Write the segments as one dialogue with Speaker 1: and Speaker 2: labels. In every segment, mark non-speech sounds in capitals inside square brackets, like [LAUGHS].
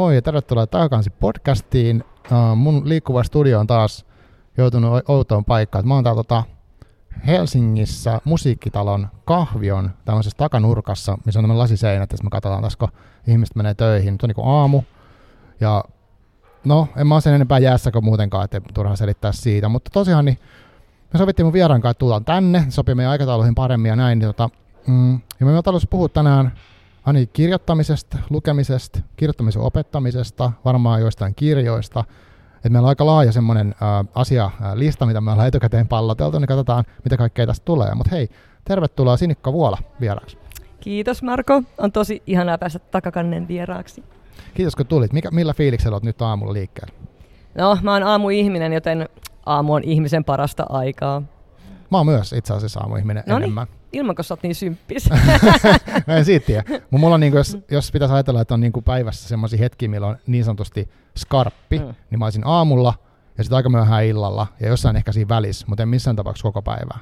Speaker 1: Moi ja tervetuloa Takakansi podcastiin. Mun liikkuva studio on taas joutunut outoon paikkaan. Mä oon täällä tota Helsingissä musiikkitalon kahvion tämmöisessä takanurkassa, missä on tämmöinen lasiseinät, että me katsotaan tässä, kun ihmiset menee töihin. Nyt on niin aamu ja no, en mä ole sen enempää jäässä kuin muutenkaan, että turha selittää siitä, mutta tosiaan niin me sovittiin mun vieraan kanssa, että tullaan tänne, sopii meidän aikatauluihin paremmin ja näin, niin tota, mm, ja me tarvitsisi puhua tänään ainakin kirjoittamisesta, lukemisesta, kirjoittamisen opettamisesta, varmaan joistain kirjoista. Et meillä on aika laaja semmoinen asialista, mitä me ollaan etukäteen palloteltu, niin katsotaan, mitä kaikkea tästä tulee. Mutta hei, tervetuloa Sinikka Vuola vieraaksi.
Speaker 2: Kiitos Marko, on tosi ihanaa päästä takakannen vieraaksi.
Speaker 1: Kiitos kun tulit. Mikä, millä fiiliksellä olet nyt aamulla liikkeellä?
Speaker 2: No, mä oon aamuihminen, joten aamu on ihmisen parasta aikaa.
Speaker 1: Mä oon myös itse asiassa aamuihminen Noniin. enemmän
Speaker 2: ilman, kun sä oot niin symppis. [LAUGHS]
Speaker 1: Mä en siitä tiedä. Mulla on, niin kuin, jos, jos pitäisi ajatella, että on niin kuin päivässä semmoisia hetkiä, millä on niin sanotusti skarppi, mm. niin mä olisin aamulla ja sitten aika myöhään illalla ja jossain ehkä siinä välissä, mutta en missään tapauksessa koko päivää.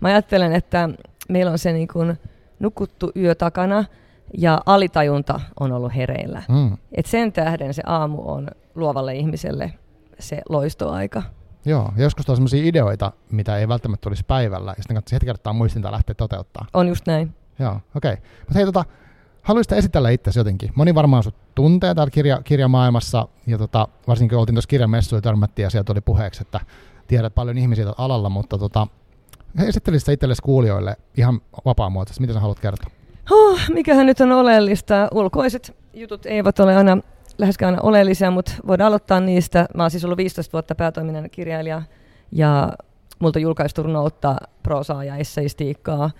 Speaker 2: Mä ajattelen, että meillä on se niin kuin nukuttu yö takana ja alitajunta on ollut hereillä. Mm. Et sen tähden se aamu on luovalle ihmiselle se loistoaika.
Speaker 1: Joo, joskus on sellaisia ideoita, mitä ei välttämättä olisi päivällä, ja sitten kannattaa heti kertaa muistinta lähteä toteuttaa.
Speaker 2: On just näin.
Speaker 1: Joo, okei. Okay. Mutta hei, tota, haluaisit esitellä itsesi jotenkin? Moni varmaan sut tuntee täällä kirja, kirjamaailmassa, ja tota, varsinkin kun oltiin tuossa kirjamessuilla törmättiin, ja sieltä tuli puheeksi, että tiedät paljon ihmisiä alalla, mutta tota, esittelisit itsellesi kuulijoille ihan vapaamuotoisesti, mitä sä haluat kertoa?
Speaker 2: Huh, mikähän nyt on oleellista? Ulkoiset jutut eivät ole aina läheskään aina oleellisia, mutta voidaan aloittaa niistä. Mä oon siis ollut 15 vuotta päätoiminen kirjailija ja multa julkaistu runoutta, prosaa ja esseistiikkaa.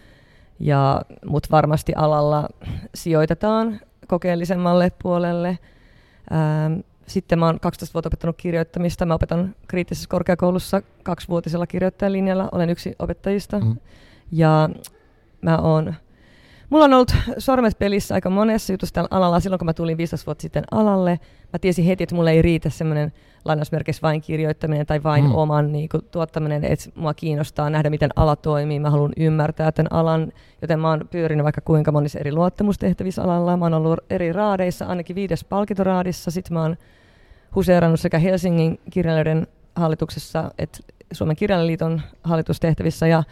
Speaker 2: Ja mut varmasti alalla sijoitetaan kokeellisemmalle puolelle. Ähm, sitten mä oon 12 vuotta opettanut kirjoittamista. Mä opetan kriittisessä korkeakoulussa kaksivuotisella kirjoittajalinjalla. Olen yksi opettajista. Mm. Ja mä oon Mulla on ollut sormet pelissä aika monessa jutussa tällä alalla. Silloin kun mä tulin 15 vuotta sitten alalle, mä tiesin heti, että mulle ei riitä semmoinen lainausmerkeissä vain kirjoittaminen tai vain mm. oman niin kuin, tuottaminen, että mua kiinnostaa nähdä, miten ala toimii. Mä haluan ymmärtää tämän alan, joten mä oon pyörinyt vaikka kuinka monissa eri luottamustehtävissä alalla. Mä oon ollut eri raadeissa, ainakin viides palkintoraadissa. Sitten mä oon huseerannut sekä Helsingin kirjailijoiden hallituksessa että Suomen kirjailijaliiton hallitustehtävissä ja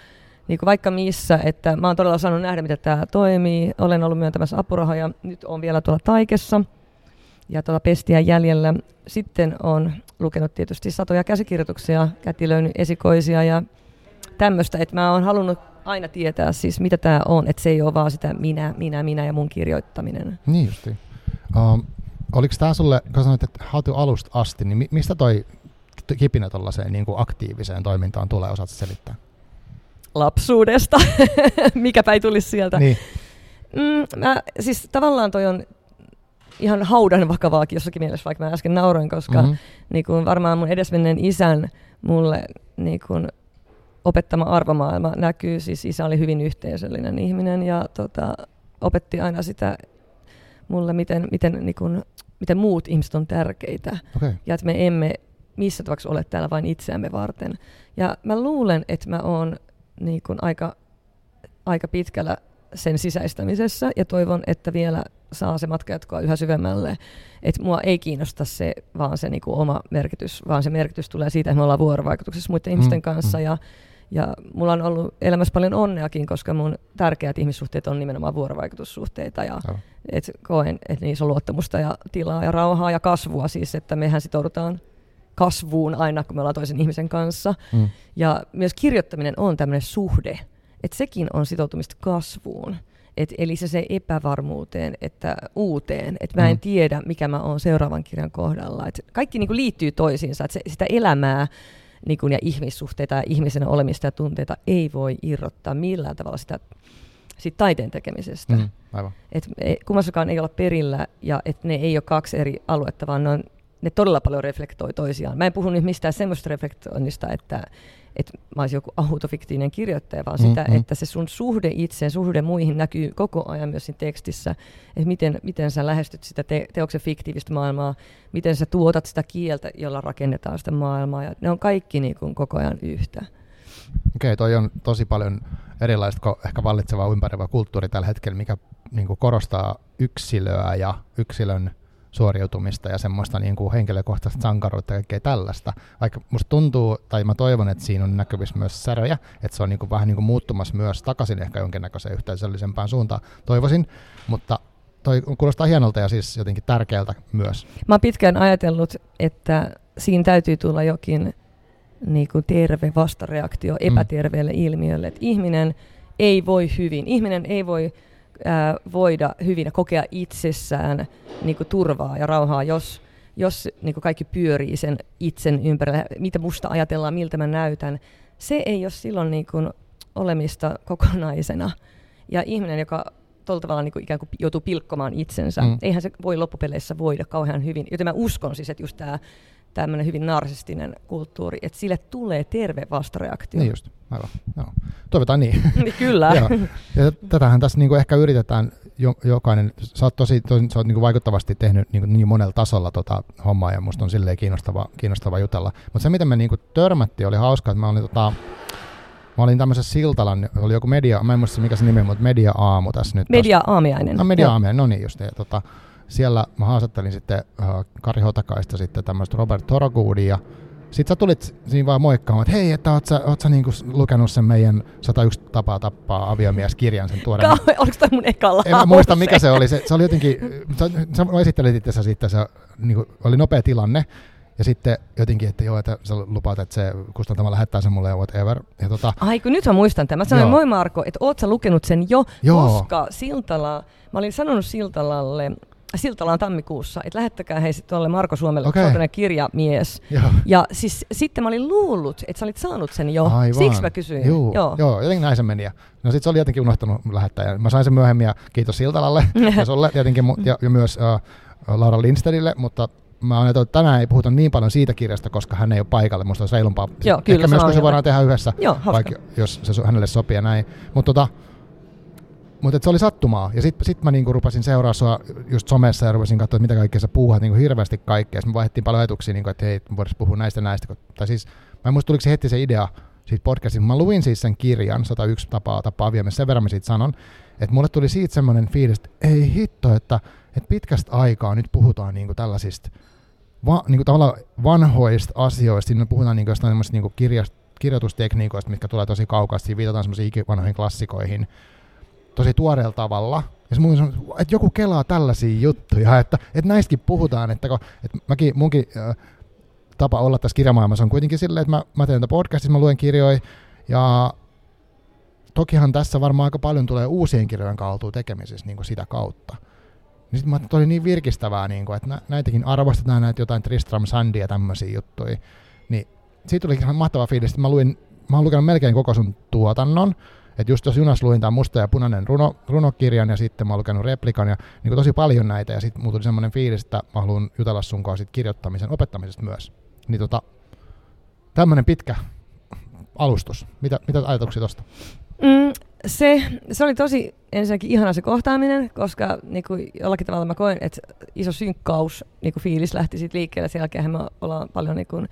Speaker 2: niin kuin vaikka missä, että mä oon todella saanut nähdä, miten tämä toimii. Olen ollut myöntämässä apurahoja, nyt on vielä tuolla Taikessa ja tuolla Pestiä jäljellä. Sitten on lukenut tietysti satoja käsikirjoituksia, kätilöinyt esikoisia ja tämmöistä, että mä oon halunnut aina tietää siis, mitä tämä on, että se ei ole vaan sitä minä, minä, minä ja mun kirjoittaminen.
Speaker 1: Niin justi. Um, oliko tämä sulle, kun sanoit, että hatu alusta asti, niin mistä toi kipinä tuollaiseen niin aktiiviseen toimintaan tulee, osaat selittää?
Speaker 2: Lapsuudesta, [LAUGHS] mikäpä ei tulisi sieltä. Niin. Mm, mä, siis tavallaan toi on ihan haudan vakavaakin jossakin mielessä, vaikka mä äsken nauroin, koska mm-hmm. niin kun varmaan mun edesmenneen isän mulle niin kun, opettama arvomaailma näkyy. Siis isä oli hyvin yhteisöllinen ihminen ja tota, opetti aina sitä mulle, miten, miten, niin kun, miten muut ihmiset on tärkeitä. Okay. Ja että me emme missä tapauksessa ole täällä vain itseämme varten. Ja mä luulen, että mä oon niin kuin aika, aika pitkällä sen sisäistämisessä ja toivon, että vielä saa se matka jatkoa yhä syvemmälle. Että mua ei kiinnosta se, vaan se niin kuin oma merkitys, vaan se merkitys tulee siitä, että me ollaan vuorovaikutuksessa muiden mm, ihmisten kanssa. Mm. Ja, ja mulla on ollut elämässä paljon onneakin, koska mun tärkeät ihmissuhteet on nimenomaan vuorovaikutussuhteita. Ja et koen, että niissä on luottamusta ja tilaa ja rauhaa ja kasvua siis, että mehän sitoudutaan kasvuun aina, kun me ollaan toisen ihmisen kanssa. Mm. Ja myös kirjoittaminen on tämmöinen suhde, että sekin on sitoutumista kasvuun. Et, eli se, se epävarmuuteen, että uuteen, että mä en mm. tiedä, mikä mä oon seuraavan kirjan kohdalla. Et kaikki niinku liittyy toisiinsa, että sitä elämää niinku, ja ihmissuhteita ja ihmisenä olemista ja tunteita ei voi irrottaa millään tavalla sitä siitä taiteen tekemisestä. Mm, aivan. Et, kummassakaan ei olla perillä ja että ne ei ole kaksi eri aluetta, vaan ne on ne todella paljon reflektoi toisiaan. Mä en puhu nyt mistään semmoista reflektoinnista, että, että mä olisin joku autofiktiinen kirjoittaja, vaan sitä, mm-hmm. että se sun suhde itseen, suhde muihin näkyy koko ajan myös siinä tekstissä, että miten, miten sä lähestyt sitä te- teoksen fiktiivistä maailmaa, miten sä tuotat sitä kieltä, jolla rakennetaan sitä maailmaa, ja ne on kaikki niin kuin koko ajan yhtä.
Speaker 1: Okei, okay, toi on tosi paljon erilaista kuin ehkä vallitseva ympäröivä kulttuuri tällä hetkellä, mikä niin korostaa yksilöä ja yksilön suoriutumista ja semmoista niin kuin henkilökohtaista sankaruutta ja kaikkea tällaista. Vaikka musta tuntuu, tai mä toivon, että siinä on näkyvissä myös säröjä, että se on niin kuin vähän niin kuin muuttumassa myös takaisin ehkä jonkinnäköiseen yhteisöllisempään suuntaan, toivoisin, mutta toi kuulostaa hienolta ja siis jotenkin tärkeältä myös.
Speaker 2: Mä oon pitkään ajatellut, että siinä täytyy tulla jokin niin kuin terve vastareaktio mm. epäterveelle mm. ilmiölle, että ihminen ei voi hyvin, ihminen ei voi ää, voida hyvin ja kokea itsessään niin kuin turvaa ja rauhaa, jos, jos niin kuin kaikki pyörii sen itsen ympärillä, mitä musta ajatellaan, miltä mä näytän. Se ei ole silloin niin kuin olemista kokonaisena. Ja ihminen, joka tuolla tavalla niin kuin ikään kuin joutuu pilkkomaan itsensä, mm. eihän se voi loppupeleissä voida kauhean hyvin. Joten mä uskon siis, että just tämä tämmöinen hyvin narsistinen kulttuuri, että sille tulee terve vastareaktio.
Speaker 1: Niin just, aivan. Joo. Toivotaan niin. [LAUGHS]
Speaker 2: niin kyllä.
Speaker 1: ja tätähän tässä niinku ehkä yritetään jo, jokainen, sä oot tosi, tosi sä oot niinku vaikuttavasti tehnyt niinku niin monella tasolla tota hommaa ja musta on silleen kiinnostava, kiinnostava jutella. Mutta se, miten me niinku törmättiin, oli hauska, että mä olin tota, Mä olin tämmöisessä Siltalan, oli joku media, mä en muista mikä se nimi mutta Media Aamu tässä nyt.
Speaker 2: Media Aamiainen.
Speaker 1: No Media Aamiainen, no niin just. Ja, tota, siellä mä haastattelin sitten uh, Kari Hotakaista sitten tämmöistä Robert Torogoodia. Sitten sä tulit siinä vaan moikkaamaan, että hei, että oot sä, oot sä niinku lukenut sen meidän 101 tapaa tappaa aviomies-kirjan sen tuoreen.
Speaker 2: Kauhe, [LAUGHS] oliko toi mun ekalla
Speaker 1: En mä muista mikä se oli. Se, se oli jotenkin, sä, sä esittelit itse sitten, se niinku, oli nopea tilanne. Ja sitten jotenkin, että joo, että sä lupaat, että se kustantamalla lähettää sen mulle ja whatever. Ja tota,
Speaker 2: Ai kun nyt mä muistan tämän. Mä sanoin, moi Marko, että oot sä lukenut sen jo, joo. koska Siltala, mä olin sanonut Siltalalle, Siltalaan tammikuussa, että lähettäkää hei tuolle Marko Suomelle, okay. on kirjamies. Joo. Ja siis sitten mä olin luullut, että sä olit saanut sen jo, Aivan. siksi mä kysyin.
Speaker 1: Juu. Joo. Joo, jotenkin näin se meni. No sit se oli jotenkin unohtanut lähettää. Mä sain sen myöhemmin ja kiitos Siltalalle ja [LAUGHS] sulle tietenkin ja, ja myös uh, Laura Lindstedille, mutta mä ajattelin, että tänään ei puhuta niin paljon siitä kirjasta, koska hän ei ole paikalle. Musta olisi reilumpaa.
Speaker 2: Joo, kyllä,
Speaker 1: Ehkä myös, kun se voidaan tehdä yhdessä, Joo, vaikka, jos se hänelle sopii ja näin. Mutta tota, mutta se oli sattumaa. Ja sitten sit mä niinku rupasin seuraa sua just somessa ja rupasin katsoa, mitä kaikkea sä puhuat niinku hirveästi kaikkea. Sitten me vaihdettiin paljon ajatuksia, niinku, että hei, voitaisiin puhua näistä näistä. Tai siis, mä en muista tuliko se heti se idea siitä podcastista. Mä luin siis sen kirjan, 101 tapaa tapaa viemässä, sen verran mä siitä sanon. Että mulle tuli siitä semmoinen fiilis, että ei hitto, että, että pitkästä aikaa nyt puhutaan niinku tällaisista va, niinku tavallaan vanhoista asioista. Siinä puhutaan niinku jostain niinku kirjast, kirjoitustekniikoista, mitkä tulee tosi kaukaasti. Viitataan semmoisiin ikivanhoihin klassikoihin tosi tuoreella tavalla. Ja mun on, että joku kelaa tällaisia juttuja, että, että näistäkin puhutaan, että, kun, että mäkin, munkin äh, tapa olla tässä kirjamaailmassa on kuitenkin silleen, että mä, mä teen tätä podcastissa, mä luen kirjoja, ja tokihan tässä varmaan aika paljon tulee uusien kirjojen kautta tekemisissä niin kuin sitä kautta. Niin sitten mä että oli niin virkistävää, niin kuin, että näitäkin arvostetaan näitä jotain Tristram Sandia ja tämmöisiä juttuja. Niin siitä tuli ihan mahtava fiilis, että mä luin, mä oon lukenut melkein koko sun tuotannon, että just jos junas luin tämän musta ja punainen runo, runokirjan ja sitten mä oon lukenut replikan ja niin tosi paljon näitä ja sitten mulla tuli semmoinen fiilis, että mä haluan jutella sun kanssa sit kirjoittamisen opettamisesta myös. Niin tota, tämmöinen pitkä alustus. Mitä, mitä ajatuksia tosta?
Speaker 2: Mm, se, se oli tosi ensinnäkin ihana se kohtaaminen, koska niin kuin jollakin tavalla mä koen, että iso synkkaus niin kuin fiilis lähti siitä liikkeelle. Sen jälkeen me ollaan paljon niin kuin,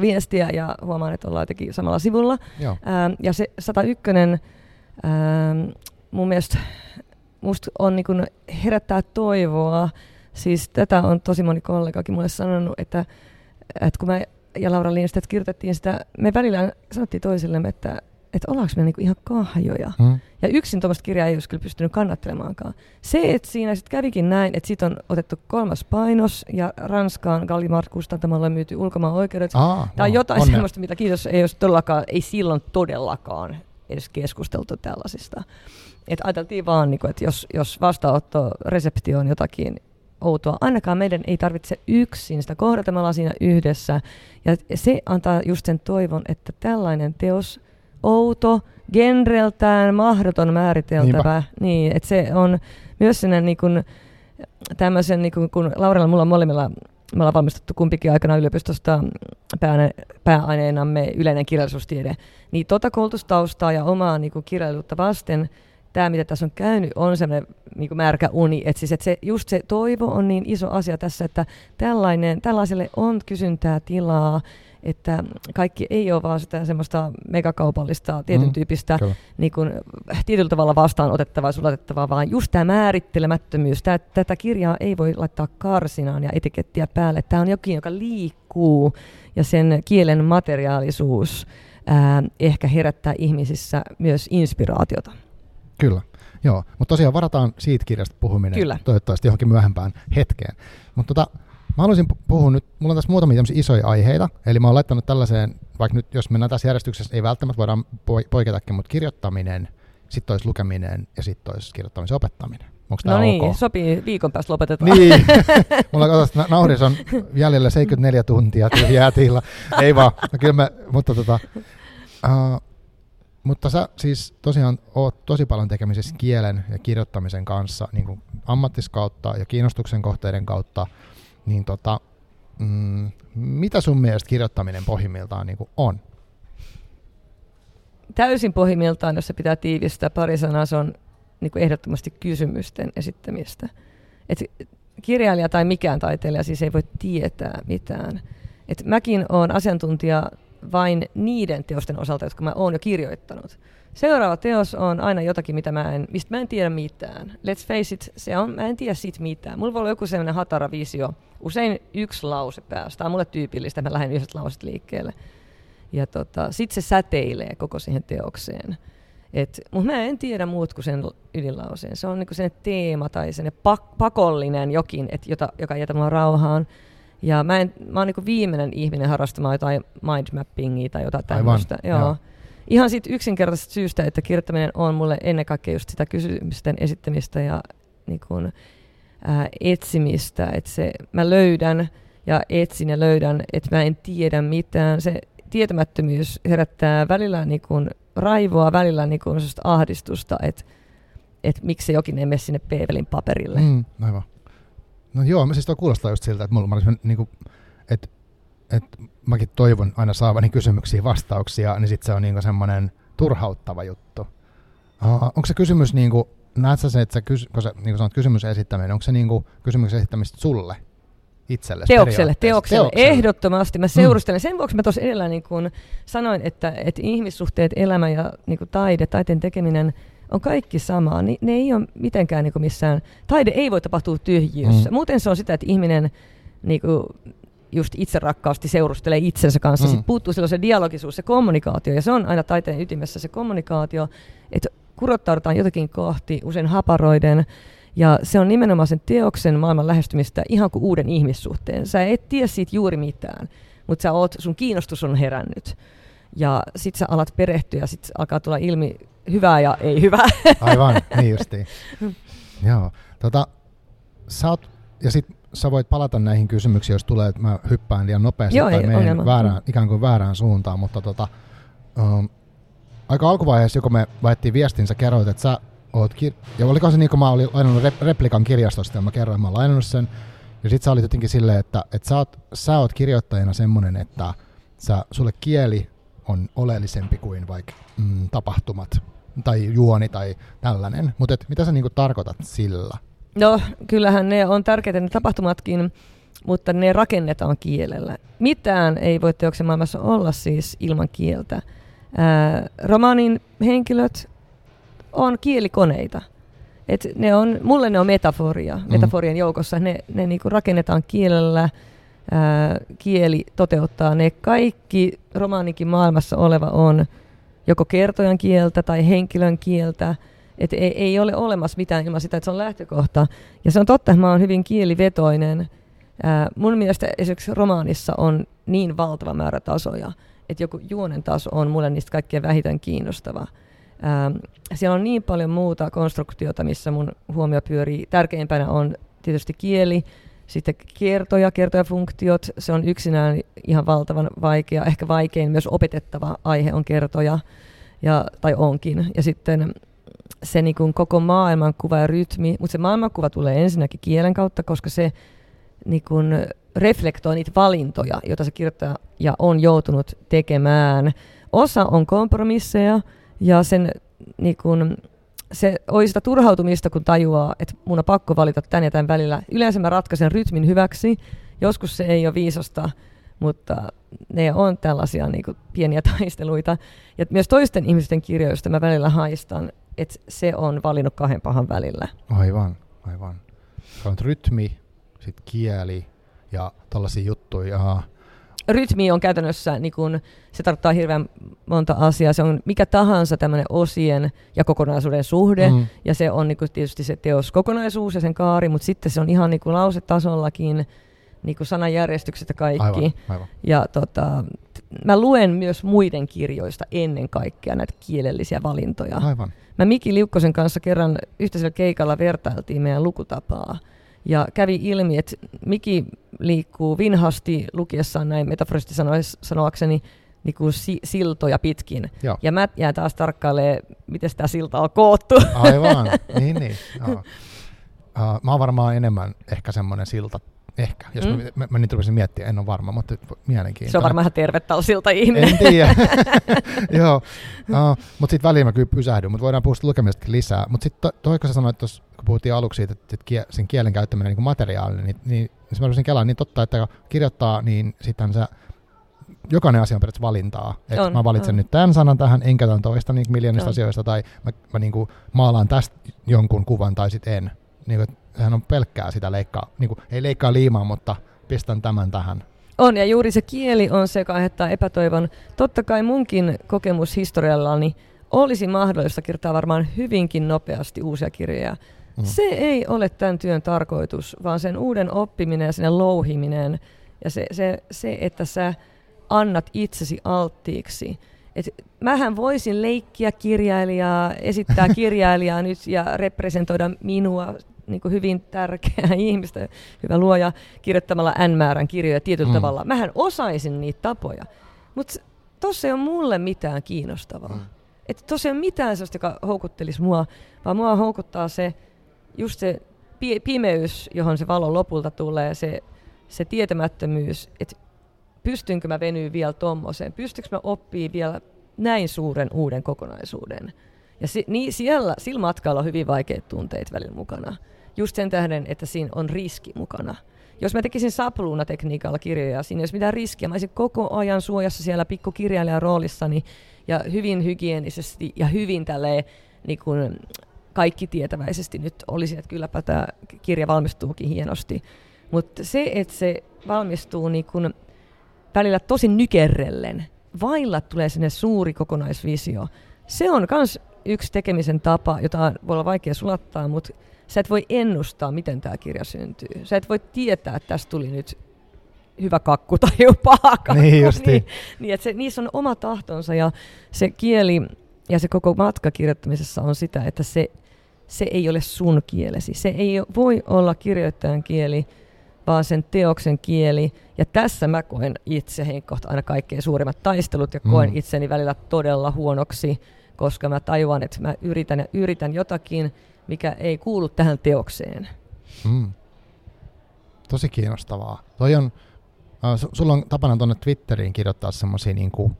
Speaker 2: viestiä ja huomaan, että ollaan jotenkin samalla sivulla. Joo. Ähm, ja se 101 ähm, mun mielestä musta on niin kuin herättää toivoa. Siis tätä on tosi moni kollegakin mulle sanonut, että, että kun mä ja Laura Lindstedt kirjoitettiin sitä, me välillä sanottiin toisillemme, että, että ollaanko me niinku ihan kahjoja. Mm. Ja yksin tuommoista kirjaa ei olisi kyllä pystynyt kannattelemaankaan. Se, että siinä sitten kävikin näin, että sitten on otettu kolmas painos ja Ranskaan Gallimard kustantamalla myyty ulkomaan oikeudet. Aa, Tämä on no, jotain onne. sellaista, mitä kiitos ei olisi todellakaan, ei silloin todellakaan edes keskusteltu tällaisista. Et ajateltiin vaan, niin kuin, että jos, jos vastaanotto resepti on jotakin outoa, ainakaan meidän ei tarvitse yksin sitä kohdata, me ollaan siinä yhdessä. Ja se antaa just sen toivon, että tällainen teos, outo, genreltään mahdoton määriteltävä, niin, että se on myös sellainen niin kuin, tämmöisen, niin kuin, kun Laurella mulla molemmilla me ollaan valmistettu kumpikin aikana yliopistosta pääaineenamme yleinen kirjallisuustiede, niin tota koulutustaustaa ja omaa niin kuin kirjallisuutta vasten tämä, mitä tässä on käynyt, on semmoinen niin märkä uni. Että siis, että se, just se toivo on niin iso asia tässä, että tällainen, tällaiselle on kysyntää tilaa, että kaikki ei ole vaan sitä semmoista megakaupallista, tietyn mm, tyyppistä, niin kuin, tietyllä tavalla vastaanotettavaa sulatettavaa, vaan just tämä määrittelemättömyys. Tää, tätä kirjaa ei voi laittaa karsinaan ja etikettiä päälle. Tämä on jokin, joka liikkuu ja sen kielen materiaalisuus ää, ehkä herättää ihmisissä myös inspiraatiota.
Speaker 1: Kyllä. Joo, mutta tosiaan varataan siitä kirjasta puhuminen Kyllä. toivottavasti johonkin myöhempään hetkeen. Mutta tota, Mä haluaisin puhua nyt, mulla on tässä muutamia isoja aiheita, eli mä oon laittanut tällaiseen, vaikka nyt jos mennään tässä järjestyksessä, ei välttämättä voidaan poiketakin, mutta kirjoittaminen, sitten olisi lukeminen ja sitten olisi kirjoittamisen opettaminen. Onko
Speaker 2: no niin,
Speaker 1: ok?
Speaker 2: sopii, viikon päästä lopetetaan.
Speaker 1: Niin, [LAUGHS] mulla katsotaan, nauris on jäljellä 74 tuntia jäätillä. Ei vaan, no kyllä me, mutta tota, uh, mutta sä siis tosiaan oot tosi paljon tekemisissä kielen ja kirjoittamisen kanssa niin kuin ammattiskautta ja kiinnostuksen kohteiden kautta niin tota, mm, mitä sun mielestä kirjoittaminen pohjimmiltaan niin on?
Speaker 2: Täysin pohjimmiltaan, jos se pitää tiivistää pari sanaa, se on niin kuin ehdottomasti kysymysten esittämistä. Et kirjailija tai mikään taiteilija siis ei voi tietää mitään. Et mäkin olen asiantuntija vain niiden teosten osalta, jotka mä oon jo kirjoittanut. Seuraava teos on aina jotakin, mitä mä en, mistä mä en tiedä mitään. Let's face it, se on, mä en tiedä siitä mitään. Mulla voi olla joku sellainen hatara visio, usein yksi lause päästä. Tämä on mulle tyypillistä, mä lähden yhdestä lauset liikkeelle. Ja tota, sitten se säteilee koko siihen teokseen. Mutta mä en tiedä muut kuin sen ydinlauseen. Se on niinku sen teema tai sen pak- pakollinen jokin, et jota, joka jätä mua rauhaan. Ja mä, en, mä oon niinku viimeinen ihminen harrastamaan jotain mindmappingia tai jotain tämmöistä. Joo. Joo ihan siitä yksinkertaisesta syystä, että kirjoittaminen on mulle ennen kaikkea just sitä kysymysten esittämistä ja niin kun, ää, etsimistä, että se, mä löydän ja etsin ja löydän, että mä en tiedä mitään. Se tietämättömyys herättää välillä niin kun raivoa, välillä niin kun ahdistusta, että että miksi jokin ei mene sinne Pevelin paperille.
Speaker 1: Mm, aivan. No joo, mä siis toi kuulostaa just siltä, että mulla olisi niin kuin, että että mäkin toivon aina saavani kysymyksiin vastauksia, niin sitten se on niinku semmoinen turhauttava juttu. Uh, onko se kysymys, niinku, näet sä se, että sä kys, kun sä niin sanot kysymyksen esittäminen, onko se niinku kysymyksen esittämistä sulle? itselle.
Speaker 2: Teokselle, teokselle, teokselle. Ehdottomasti. Mä seurustelen. Mm. Sen vuoksi mä tuossa edellä niin kun sanoin, että, että ihmissuhteet, elämä ja niin taide, taiteen tekeminen on kaikki samaa. Ni, ne ei ole mitenkään niin missään, taide ei voi tapahtua tyhjiössä. Mm. Muuten se on sitä, että ihminen niin kuin, just itse rakkaasti seurustelee itsensä kanssa. Mm. Sitten puuttuu silloin se dialogisuus, se kommunikaatio, ja se on aina taiteen ytimessä se kommunikaatio, että kurottaudutaan jotenkin kohti, usein haparoiden, ja se on nimenomaan sen teoksen maailman lähestymistä ihan kuin uuden ihmissuhteen. Sä et tiedä siitä juuri mitään, mutta sä oot, sun kiinnostus on herännyt. Ja sit sä alat perehtyä ja sit alkaa tulla ilmi hyvää ja ei hyvää.
Speaker 1: Aivan, niin justiin. [LAUGHS] Joo. Tota, sä oot, ja sit sä voit palata näihin kysymyksiin, jos tulee, että mä hyppään liian nopeasti Joo, tai menen väärään, ikään kuin väärään suuntaan, mutta tota, um, aika alkuvaiheessa, kun me vaihdettiin viestin, sä kerroit, että sä oot, kir- ja oliko se niin kuin mä olin lainannut rep- replikan kirjastosta ja mä kerroin, mä lainannut sen, ja sit sä olit jotenkin silleen, että, että sä, oot, sä oot kirjoittajana semmonen, että sä, sulle kieli on oleellisempi kuin vaikka mm, tapahtumat tai juoni tai tällainen, mutta mitä sä niinku tarkoitat sillä?
Speaker 2: No, kyllähän ne on tärkeitä ne tapahtumatkin, mutta ne rakennetaan kielellä. Mitään ei voi teoksen maailmassa olla siis ilman kieltä. Ää, romaanin henkilöt on kielikoneita. Et ne on, mulle ne on metaforia, mm. metaforien joukossa. Ne, ne niinku rakennetaan kielellä, ää, kieli toteuttaa ne. Kaikki romaanikin maailmassa oleva on joko kertojan kieltä tai henkilön kieltä – et ei, ei ole olemassa mitään ilman sitä, että se on lähtökohta. Ja se on totta, että mä oon hyvin kielivetoinen. Ää, mun mielestä esimerkiksi romaanissa on niin valtava määrä tasoja, että joku juonen taso on mulle niistä kaikkein vähiten kiinnostava. Ää, siellä on niin paljon muuta konstruktiota, missä mun huomio pyörii. Tärkeimpänä on tietysti kieli, sitten kertoja, kertojafunktiot, se on yksinään ihan valtavan vaikea, ehkä vaikein myös opetettava aihe on kertoja, ja, tai onkin. Ja sitten se niin kuin koko maailmankuva ja rytmi, mutta se maailmankuva tulee ensinnäkin kielen kautta, koska se niin kuin reflektoi niitä valintoja, joita se kirjoittaja on joutunut tekemään. Osa on kompromisseja ja sen niin kuin, se oli sitä turhautumista, kun tajuaa, että mun on pakko valita tän ja tämän välillä. Yleensä mä ratkaisen rytmin hyväksi. Joskus se ei ole viisasta, mutta ne on tällaisia niin kuin, pieniä [LAUGHS] taisteluita. Ja myös toisten ihmisten kirjoista mä välillä haistan, että se on valinnut kahden pahan välillä.
Speaker 1: Aivan, aivan. On rytmi, sitten kieli ja tällaisia juttuja.
Speaker 2: Rytmi on käytännössä, niin kun, se tarkoittaa hirveän monta asiaa. Se on mikä tahansa tämmöinen osien ja kokonaisuuden suhde, mm. ja se on niin kun, tietysti se teos kokonaisuus ja sen kaari, mutta sitten se on ihan niin kun, lausetasollakin, niin kuin sananjärjestykset ja kaikki.
Speaker 1: Aivan, aivan.
Speaker 2: Ja tota, mä luen myös muiden kirjoista ennen kaikkea näitä kielellisiä valintoja.
Speaker 1: Aivan.
Speaker 2: Mä Miki Liukkosen kanssa kerran yhteisellä keikalla vertailtiin meidän lukutapaa. Ja kävi ilmi, että Miki liikkuu vinhasti lukiessaan näin metaforisesti sanoakseni niin kuin si- siltoja pitkin. Joo. Ja mä jään taas tarkkailemaan, miten tämä silta on koottu.
Speaker 1: Aivan, niin niin. Uh, [LAUGHS] mä oon varmaan enemmän ehkä semmoinen silta Ehkä, jos mm. mä, mä, mä nyt rupesin miettiä, en ole varma, mutta mielenkiintoinen.
Speaker 2: Se on varmaan ihan tervettä siltä ihminen.
Speaker 1: En tiedä. [LAUGHS] Joo, uh, mutta sitten väliin mä kyllä pysähdyn, mutta voidaan puhua lukemisestakin lisää. Mutta sitten to, toi, kun sä sanoit, tuossa, kun puhuttiin aluksi siitä, että kie, sen kielen käyttäminen niin materiaali, niin, niin, niin mä rupesin kelaan, niin totta, että kirjoittaa, niin sitten se jokainen asia on periaatteessa valintaa. Että mä valitsen on. nyt tämän sanan tähän, enkä tämän toista niin miljoonista asioista, tai mä, mä niin kuin maalaan tästä jonkun kuvan, tai sitten en. Niin kuin, sehän on pelkkää sitä leikkaa, niin kuin, ei leikkaa liimaa, mutta pistän tämän tähän.
Speaker 2: On, ja juuri se kieli on se, joka aiheuttaa epätoivon. Totta kai munkin kokemus historiallani olisi mahdollista kirjoittaa varmaan hyvinkin nopeasti uusia kirjoja. Mm. Se ei ole tämän työn tarkoitus, vaan sen uuden oppiminen ja sinne louhiminen ja se, se, se että sä annat itsesi alttiiksi. Et mähän voisin leikkiä kirjailijaa, esittää [LAUGHS] kirjailijaa nyt ja representoida minua niin kuin hyvin tärkeää [LAUGHS] ihmistä, hyvä luoja, kirjoittamalla N-määrän kirjoja tietyllä mm. tavalla. Mähän osaisin niitä tapoja, mutta tossa ei ole mulle mitään kiinnostavaa. Mm. Että tossa ei ole mitään sellaista, joka houkuttelisi mua, vaan mua houkuttaa se, just se pimeys, johon se valo lopulta tulee, se, se tietämättömyys, että pystynkö mä venyä vielä tommoseen, pystynkö mä oppii vielä näin suuren uuden kokonaisuuden. Ja si, niin siellä, sillä matkalla on hyvin vaikeat tunteet välillä mukana just sen tähden, että siinä on riski mukana. Jos mä tekisin sapluunatekniikalla kirjoja, siinä ei olisi mitään riskiä. Mä olisin koko ajan suojassa siellä pikkukirjailijan roolissani ja hyvin hygienisesti ja hyvin tälleen niin kuin kaikki tietäväisesti nyt olisi, että kylläpä tämä kirja valmistuukin hienosti. Mutta se, että se valmistuu niin kuin välillä tosi nykerrellen, vailla tulee sinne suuri kokonaisvisio, se on myös yksi tekemisen tapa, jota voi olla vaikea sulattaa, mutta sä et voi ennustaa, miten tämä kirja syntyy. Sä et voi tietää, että tästä tuli nyt hyvä kakku tai [LAUGHS] jopa kakku.
Speaker 1: Niin, justi.
Speaker 2: niin, niin että se, niissä on oma tahtonsa ja se kieli ja se koko matka kirjoittamisessa on sitä, että se, se ei ole sun kielesi. Se ei voi olla kirjoittajan kieli, vaan sen teoksen kieli. Ja tässä mä koen itse henkkohta aina kaikkein suurimmat taistelut ja koen mm. itseni välillä todella huonoksi, koska mä tajuan, että mä yritän ja yritän jotakin, mikä ei kuulu tähän teokseen. Mm.
Speaker 1: Tosi kiinnostavaa. Toi on, äh, su- sulla on tapana tuonne Twitteriin kirjoittaa semmoisia niinku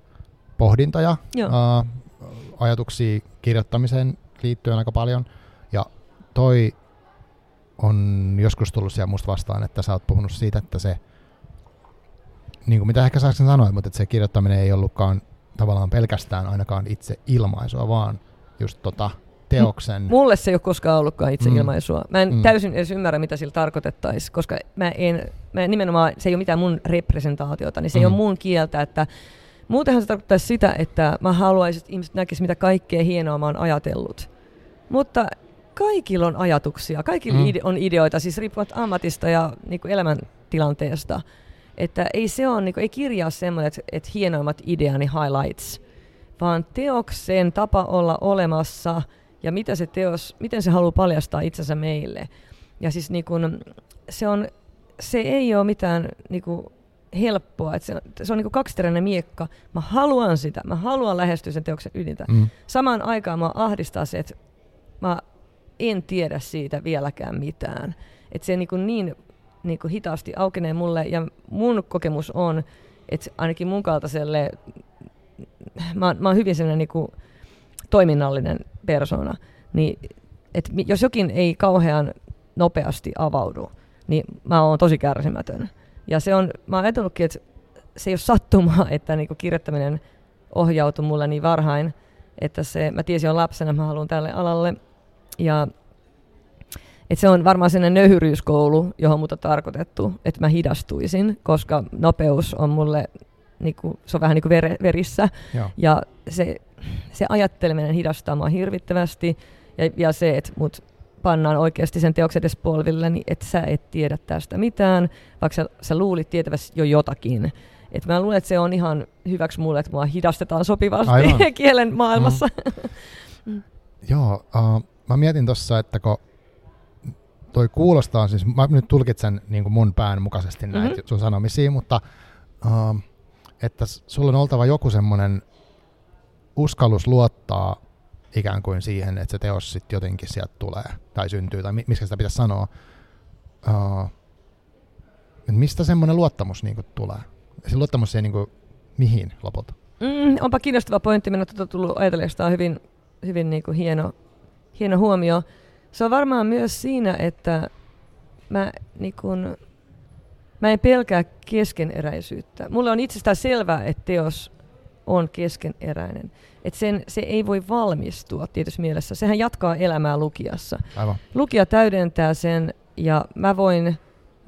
Speaker 1: pohdintoja, äh, ajatuksia kirjoittamiseen liittyen aika paljon. Ja toi on joskus tullut siellä musta vastaan, että sä oot puhunut siitä, että se, niin kuin mitä ehkä sä sanoa, mutta että se kirjoittaminen ei ollutkaan tavallaan pelkästään ainakaan itse ilmaisua, vaan just tota, teoksen. M-
Speaker 2: mulle se ei ole koskaan ollutkaan itse mm. ilmaisua. Mä en mm. täysin edes ymmärrä, mitä sillä tarkoitettaisiin, koska mä en, mä nimenomaan, se ei ole mitään mun representaatiota, niin se mm. ei ole mun kieltä, että muutenhan se tarkoittaisi sitä, että mä haluaisin, että ihmiset näkisivät, mitä kaikkea hienoa mä oon ajatellut. Mutta kaikilla on ajatuksia, kaikilla mm. ide- on ideoita, siis riippuvat ammatista ja niin kuin elämäntilanteesta. Että ei se on, niin kuin, ei kirjaa semmoinen, että, että hienoimmat ideani highlights, vaan teoksen tapa olla olemassa – ja mitä se teos, miten se haluaa paljastaa itsensä meille. Ja siis niin kun, se, on, se ei ole mitään niin kun, helppoa. että se on, se on niin kaksiteräinen miekka. Mä haluan sitä. Mä haluan lähestyä sen teoksen ydintä. Mm. Samaan aikaan mä ahdistaa se, että mä en tiedä siitä vieläkään mitään. Että se niin, kuin niin, niin kuin hitaasti aukenee mulle. Ja mun kokemus on, että ainakin mun kaltaiselle, mä, mä oon hyvin sellainen niin kuin toiminnallinen persona, niin et jos jokin ei kauhean nopeasti avaudu, niin mä oon tosi kärsimätön. Ja se on, mä oon ajatellutkin, että se ei ole sattumaa, [LAUGHS] että niinku kirjoittaminen ohjautui mulle niin varhain, että se, mä tiesin jo lapsena, mä haluan tälle alalle. Ja et se on varmaan sellainen nöhyryyskoulu, johon mut on tarkoitettu, että mä hidastuisin, koska nopeus on mulle, niinku, se on vähän niin kuin ver, verissä. Joo. Ja se, se ajatteleminen hidastaa mua hirvittävästi. Ja, ja se, että mut pannaan oikeasti sen teoksen edes polville, niin että sä et tiedä tästä mitään, vaikka sä, sä luulit tietäväsi jo jotakin. Et mä luulen, että se on ihan hyväksi mulle, että mua hidastetaan sopivasti Aivan. [LAUGHS] kielen maailmassa. [LAUGHS]
Speaker 1: Mm. Joo, uh, mä mietin tuossa, että kun toi kuulostaa, siis mä nyt tulkitsen niin kuin mun pään mukaisesti näitä mm-hmm. sun sanomisia, mutta uh, että sulla on oltava joku semmoinen uskallus luottaa ikään kuin siihen, että se teos sitten jotenkin sieltä tulee tai syntyy, tai mistä sitä pitäisi sanoa. Uh, mistä semmoinen luottamus niin kuin, tulee? Se luottamus ei niin kuin, mihin lopulta?
Speaker 2: Mm, onpa kiinnostava pointti. Minä on tullut ajatelleesta hyvin, hyvin niin kuin hieno, hieno huomio. Se on varmaan myös siinä, että mä, niin kuin, mä en pelkää keskeneräisyyttä. Mulle on itsestään selvää, että teos on keskeneräinen. Että sen, se ei voi valmistua tietysti mielessä. Sehän jatkaa elämää lukijassa. Aivan. Lukija täydentää sen ja mä voin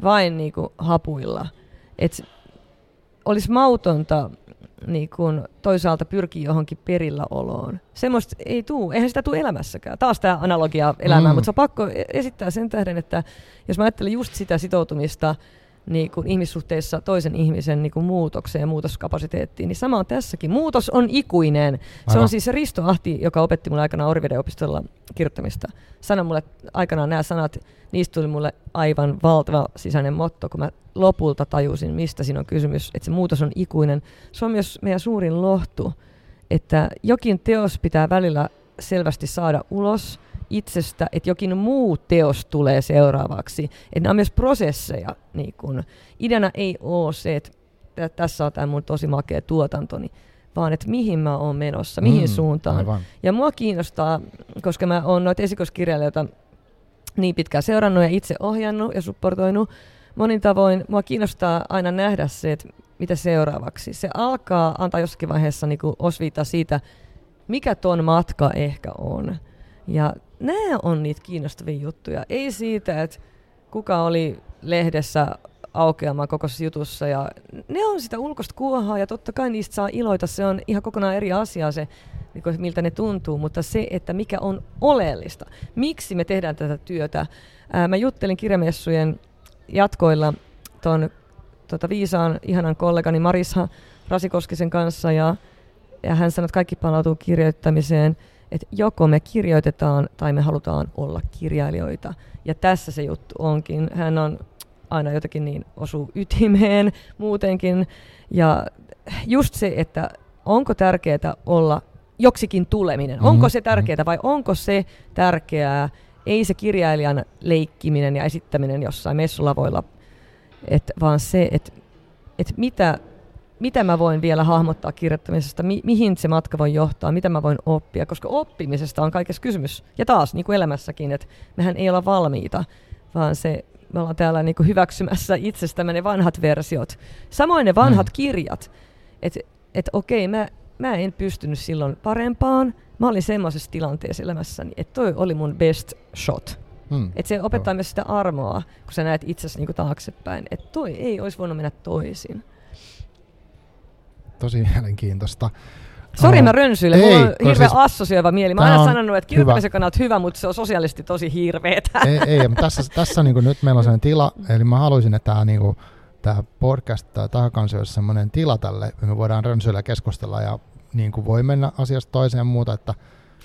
Speaker 2: vain niinku hapuilla. Et olisi mautonta niin kun toisaalta pyrkii johonkin perilläoloon. Semmoista ei tule, eihän sitä tule elämässäkään. Taas tämä analogia elämään, mm. mutta se on pakko esittää sen tähden, että jos mä ajattelen just sitä sitoutumista niin kuin ihmissuhteissa toisen ihmisen niin kuin muutokseen ja muutoskapasiteettiin, niin sama on tässäkin. Muutos on ikuinen. Aivan. Se on siis Risto Ahti, joka opetti mulle aikana Oriveden opistolla kirjoittamista. Sanoi mulle aikanaan nämä sanat, niistä tuli mulle aivan valtava sisäinen motto, kun mä lopulta tajusin, mistä siinä on kysymys, että se muutos on ikuinen. Se on myös meidän suurin lohtu, että jokin teos pitää välillä selvästi saada ulos – itsestä, että jokin muu teos tulee seuraavaksi. Että nämä on myös prosesseja. Niin kun. Ideana ei ole se, että tässä on tämä mun tosi makea tuotantoni, vaan että mihin mä oon menossa, mihin mm, suuntaan. Aivan. Ja mua kiinnostaa, koska mä oon noita esikoiskirjailijoita niin pitkään seurannut ja itse ohjannut ja supportoinut monin tavoin, mua kiinnostaa aina nähdä se, että mitä seuraavaksi. Se alkaa antaa jossakin vaiheessa niin osviita siitä, mikä ton matka ehkä on. Ja nämä on niitä kiinnostavia juttuja. Ei siitä, että kuka oli lehdessä aukeamaan koko jutussa. Ja ne on sitä ulkoista kuohaa ja totta kai niistä saa iloita. Se on ihan kokonaan eri asia se, niin miltä ne tuntuu, mutta se, että mikä on oleellista. Miksi me tehdään tätä työtä? Ää, mä juttelin kirjamessujen jatkoilla tuon tota, viisaan ihanan kollegani Marisa Rasikoskisen kanssa ja, ja hän sanoi, että kaikki palautuu kirjoittamiseen – että joko me kirjoitetaan tai me halutaan olla kirjailijoita. Ja tässä se juttu onkin. Hän on aina jotenkin niin osuu ytimeen muutenkin. Ja just se, että onko tärkeää olla joksikin tuleminen. Mm-hmm. Onko se tärkeää vai onko se tärkeää, ei se kirjailijan leikkiminen ja esittäminen jossain messulavoilla, et, vaan se, että et mitä mitä mä voin vielä hahmottaa kirjoittamisesta, mi- mihin se matka voi johtaa, mitä mä voin oppia, koska oppimisesta on kaikessa kysymys. Ja taas, niin kuin elämässäkin, että mehän ei olla valmiita, vaan se, me ollaan täällä niin kuin hyväksymässä itsestämme ne vanhat versiot. Samoin ne vanhat mm. kirjat, että et okei, mä, mä en pystynyt silloin parempaan, mä olin semmoisessa tilanteessa elämässäni, että toi oli mun best shot. Hmm. Että se opettaa oh. myös sitä armoa, kun sä näet itsesi niin taaksepäin, että toi ei olisi voinut mennä toisin
Speaker 1: tosi mielenkiintoista.
Speaker 2: Sori, mä rönsyilen. Mulla on hirveä siis, assosioiva mieli. Mä oon aina sanonut, että kirjoittamisen kannalta hyvä, mutta se on sosiaalisesti tosi hirveetä.
Speaker 1: Ei, ei mutta tässä, tässä niin nyt meillä on sellainen tila, eli mä haluaisin, että tämä niin kuin, tämä podcast tai tahakansi olisi sellainen tila tälle, me voidaan rönsyillä keskustella ja niin kuin voi mennä asiasta toiseen ja muuta, että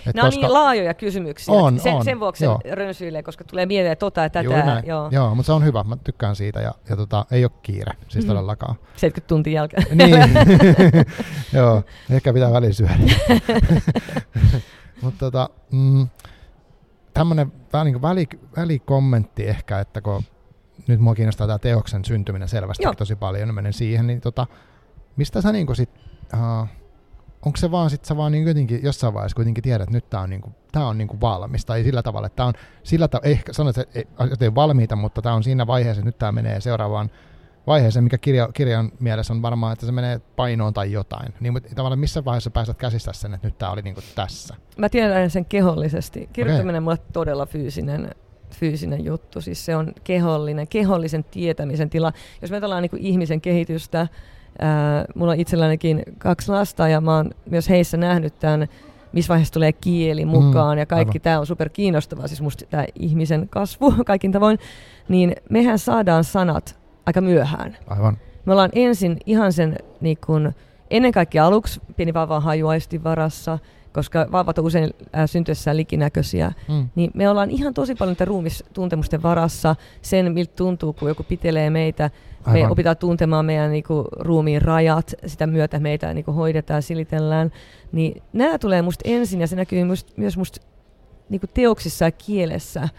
Speaker 2: et Nämä koska... on niin laajoja kysymyksiä. On, sen, on, sen vuoksi joo. rönsyilee, koska tulee mieleen tota ja tätä. Juuri
Speaker 1: joo. joo, mutta se on hyvä. Mä tykkään siitä ja, ja tota, ei ole kiire, siis mm-hmm. todellakaan.
Speaker 2: 70 tuntia jälkeen.
Speaker 1: niin, [LAUGHS] [LAUGHS] joo. Ehkä pitää väliin syödä. [LAUGHS] mutta tota, mm, tämmöinen niin väli, välikommentti ehkä, että kun nyt mua kiinnostaa tämä teoksen syntyminen selvästi Joo. tosi paljon, menen siihen, niin tota, mistä sä niin sit, uh, onko se vaan sit sä vaan niin jotenkin jossain vaiheessa kuitenkin tiedät, että nyt tämä on, niin kuin, tää on niin kuin valmis, tai sillä tavalla, että tämä on sillä tavalla, ehkä sanot, että ei valmiita, mutta tämä on siinä vaiheessa, että nyt tämä menee seuraavaan vaiheeseen, mikä kirja, kirjan mielessä on varmaan, että se menee painoon tai jotain. Niin mutta tavallaan missä vaiheessa pääset käsistä sen, että nyt tämä oli niin kuin tässä?
Speaker 2: Mä tiedän sen kehollisesti. Kirjoittaminen okay. mulle todella fyysinen fyysinen juttu, siis se on kehollinen, kehollisen tietämisen tila. Jos me ajatellaan niin ihmisen kehitystä, ää, mulla on itsellänikin kaksi lasta ja mä oon myös heissä nähnyt tämän, missä vaiheessa tulee kieli mukaan mm, ja kaikki tämä on super kiinnostavaa, siis musta tämä ihmisen kasvu [LAUGHS] kaikin tavoin, niin mehän saadaan sanat aika myöhään.
Speaker 1: Aivan.
Speaker 2: Me ollaan ensin ihan sen niin kun, ennen kaikkea aluksi pieni vauvan hajuaisti varassa, koska vauvat on usein äh, syntyessään likinäköisiä, mm. niin me ollaan ihan tosi paljon ruumistuntemusten varassa, sen miltä tuntuu, kun joku pitelee meitä, Aivan. me opitaan tuntemaan meidän niinku, ruumiin rajat, sitä myötä meitä niinku, hoidetaan, silitellään, niin nämä tulee musta ensin ja se näkyy must, myös musta niinku, teoksissa ja kielessä,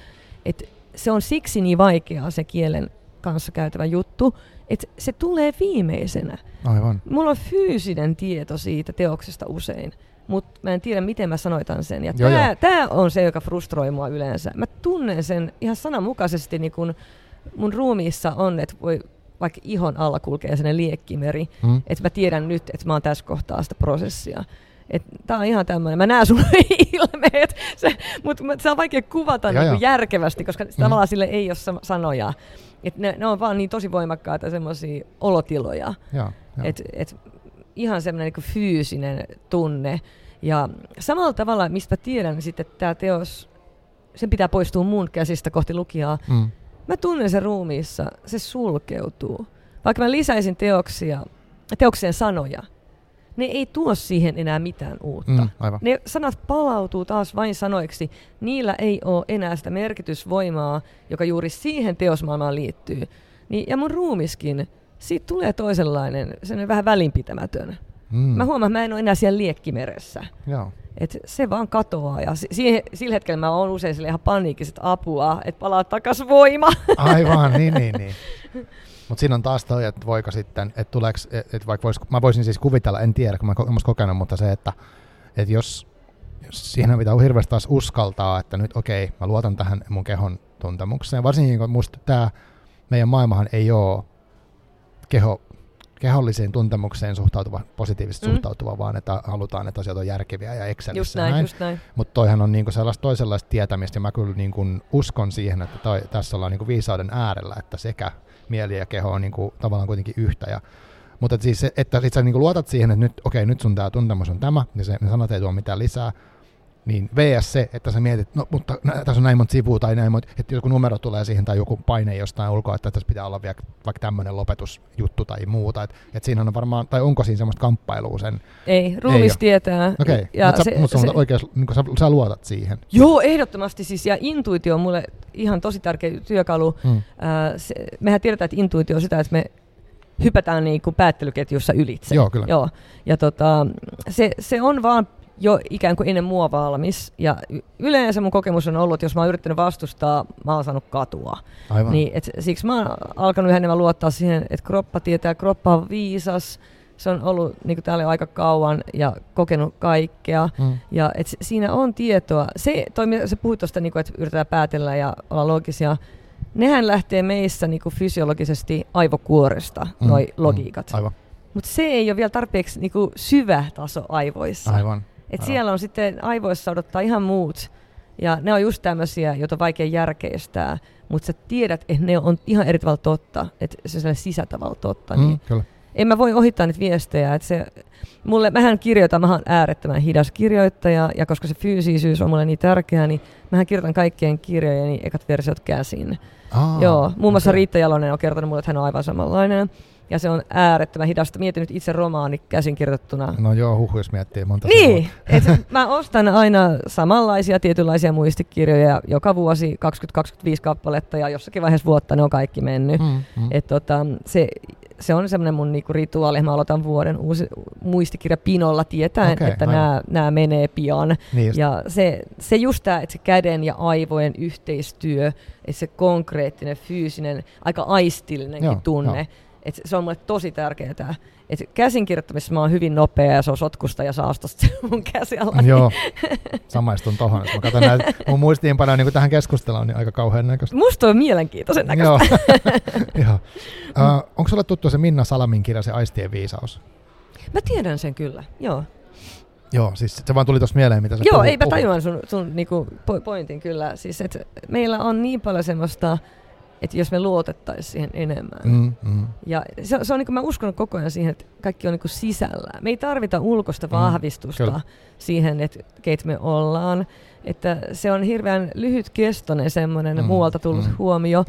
Speaker 2: että se on siksi niin vaikeaa se kielen kanssa käytävä juttu, että se tulee viimeisenä.
Speaker 1: Aivan.
Speaker 2: Mulla on fyysinen tieto siitä teoksesta usein mutta mä en tiedä, miten mä sanoitan sen. Ja tämä on se, joka frustroi mua yleensä. Mä tunnen sen ihan sananmukaisesti, niin kun mun ruumiissa on, että voi vaikka ihon alla kulkee sellainen liekkimeri, mm. että mä tiedän nyt, että mä oon tässä kohtaa sitä prosessia. Tämä on ihan tämmöinen, mä näen sun [LAUGHS] ilmeet, se, mutta se on vaikea kuvata niin järkevästi, koska mm. tavallaan sille ei ole sanoja. Et ne, ne on vaan niin tosi voimakkaita semmoisia olotiloja. että et, ihan semmoinen niin fyysinen tunne. Ja samalla tavalla, mistä tiedän niin sitten, että tämä teos, sen pitää poistua mun käsistä kohti lukijaa. Mm. Mä tunnen sen ruumiissa, se sulkeutuu. Vaikka mä lisäisin teoksia, teoksien sanoja, ne ei tuo siihen enää mitään uutta. Mm,
Speaker 1: aivan.
Speaker 2: Ne sanat palautuu taas vain sanoiksi. Niillä ei ole enää sitä merkitysvoimaa, joka juuri siihen teosmaailmaan liittyy. Niin, ja mun ruumiskin, siitä tulee toisenlainen, se vähän välinpitämätön. Mm. Mä huomaan, että mä en ole enää siellä liekkimeressä.
Speaker 1: Joo.
Speaker 2: Et se vaan katoaa ja si- sillä hetkellä mä oon usein ihan paniikkiset apua, että palaa takas voima. [LAUGHS]
Speaker 1: Aivan, niin, niin, niin. Mutta siinä on taas toi, että voiko sitten, että tuleeko, että vaikka vois, mä voisin siis kuvitella, en tiedä, kun mä oon kokenut, mutta se, että, että jos, jos siinä pitää hirveästi taas uskaltaa, että nyt okei, okay, mä luotan tähän mun kehon tuntemukseen, varsinkin kun musta tämä meidän maailmahan ei ole keho, keholliseen tuntemukseen suhtautuva, positiivisesti mm. suhtautuva, vaan että halutaan, että asiat on järkeviä ja Excelissä.
Speaker 2: Just näin, näin. Näin.
Speaker 1: Mutta toihan on niinku sellaista toisenlaista tietämistä, ja mä kyllä niinku uskon siihen, että toi, tässä ollaan niinku viisauden äärellä, että sekä mieli ja keho on niinku tavallaan kuitenkin yhtä. Ja, mutta et siis, että sit sä niinku luotat siihen, että nyt, okei, nyt sun tämä tuntemus on tämä, ja se, ne sanat ei tuo mitään lisää, niin VS se, että sä mietit, no mutta tässä on näin monta sivua tai näin monta, että joku numero tulee siihen tai joku paine jostain ulkoa, että tässä pitää olla vielä vaikka tämmöinen lopetusjuttu tai muuta. Että et siinä on varmaan, tai onko siinä semmoista kamppailua sen?
Speaker 2: Ei, ruumis tietää.
Speaker 1: Okei, okay. mutta mut se, oikein, niin sä, sä, luotat siihen.
Speaker 2: Joo, ehdottomasti siis, ja intuitio on mulle ihan tosi tärkeä työkalu. Hmm. Äh, se, mehän tiedetään, että intuitio on sitä, että me hypätään niin kuin päättelyketjussa ylitse.
Speaker 1: Joo, kyllä.
Speaker 2: Joo. Ja tota, se, se on vaan jo ikään kuin ennen mua valmis. Ja yleensä mun kokemus on ollut, että jos mä oon yrittänyt vastustaa, mä oon saanut katua.
Speaker 1: Aivan.
Speaker 2: Niin, et siksi mä oon alkanut yhä enemmän luottaa siihen, että kroppa tietää, kroppa on viisas. Se on ollut niin kuin täällä aika kauan ja kokenut kaikkea. Mm. Ja et siinä on tietoa. Se, toi, se puhuit tuosta, niin että yritetään päätellä ja olla loogisia. Nehän lähtee meissä niin kuin fysiologisesti aivokuoresta, mm. noi mm. logiikat.
Speaker 1: Aivan.
Speaker 2: Mutta se ei ole vielä tarpeeksi niin kuin syvä taso aivoissa.
Speaker 1: Aivan.
Speaker 2: Et siellä on sitten aivoissa odottaa ihan muut. Ja ne on just tämmöisiä, joita on vaikea järkeistää, mutta sä tiedät, että ne on ihan eri tavalla totta, että se on sisätavalla totta.
Speaker 1: Mm,
Speaker 2: niin
Speaker 1: kyllä.
Speaker 2: En mä voi ohittaa niitä viestejä. Että se, mulle, mähän kirjoitan, mä oon äärettömän hidas kirjoittaja, ja koska se fyysisyys on mulle niin tärkeää, niin mähän kirjoitan kaikkien kirjojeni ekat versiot käsin.
Speaker 1: Ah,
Speaker 2: Joo, muun muassa okay. Riitta Jalonen on kertonut mulle, että hän on aivan samanlainen ja se on äärettömän hidasta. Mietin nyt itse romaani käsinkirjoittuna.
Speaker 1: No joo, huhu, jos miettii monta
Speaker 2: Niin, et [LAUGHS] mä ostan aina samanlaisia tietynlaisia muistikirjoja joka vuosi 20-25 kappaletta ja jossakin vaiheessa vuotta ne on kaikki mennyt. Mm, mm. Et tota, se, se on semmoinen mun niinku rituaali, mä aloitan vuoden uusi muistikirja pinolla tietäen, okay, että nämä menee pian.
Speaker 1: Niin
Speaker 2: ja se, se just tämä, että se käden ja aivojen yhteistyö, että se konkreettinen, fyysinen, aika aistillinenkin Joo, tunne, jo Et se on mulle tosi tärkeää. Et käsinkirjoittamisessa mä oon hyvin nopea ja se on sotkusta ja saastosta [LAUGHS] mun käsiala.
Speaker 1: Joo, samaistun tohon. Jos mä katson näitä mun muistiinpanoja niin tähän keskusteluun, niin aika kauhean näköistä.
Speaker 2: Musta on mielenkiintoisen
Speaker 1: näköistä. Joo. [LAUGHS] Joo. Uh, onko sulle tuttu se Minna Salamin kirja, se Aistien viisaus?
Speaker 2: Mä tiedän sen kyllä, joo.
Speaker 1: Joo, siis se vaan tuli tuossa mieleen, mitä sä
Speaker 2: Joo, ei mä tajuan sun, sun niinku pointin kyllä. Siis, et meillä on niin paljon semmoista että jos me luotettaisiin siihen enemmän. Mm, mm. Ja se, se on niin kuin mä uskon koko ajan siihen, että kaikki on niin kuin sisällä. Me ei tarvita ulkoista mm, vahvistusta mm, siihen, että keitä me ollaan. Että se on hirveän lyhytkestoinen semmoinen mm, muualta tullut mm, huomio.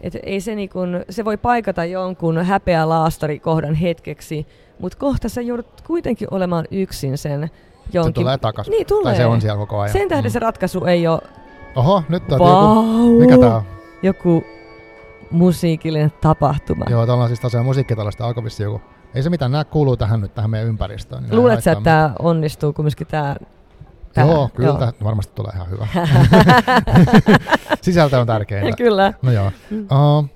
Speaker 2: Että ei se, niin kuin, se voi paikata jonkun häpeä laastarikohdan hetkeksi, mutta kohta sä joudut kuitenkin olemaan yksin sen jonkin...
Speaker 1: Se tulee takaisin.
Speaker 2: Niin tulee.
Speaker 1: Tai se on siellä koko ajan.
Speaker 2: Sen tähden mm. se ratkaisu ei ole...
Speaker 1: Oho, nyt on wow. joku... Mikä tää on?
Speaker 2: Joku musiikillinen tapahtuma.
Speaker 1: Joo, täällä on siis tosiaan musiikkitalosta alkavissa joku. Ei se mitään, nämä kuuluu tähän nyt tähän meidän ympäristöön.
Speaker 2: Niin Luuletko että tämä onnistuu kumminkin tämä
Speaker 1: Tää, joo, kyllä joo. varmasti tulee ihan hyvä. [LAUGHS] Sisältö on tärkeintä.
Speaker 2: kyllä.
Speaker 1: No joo. Uh,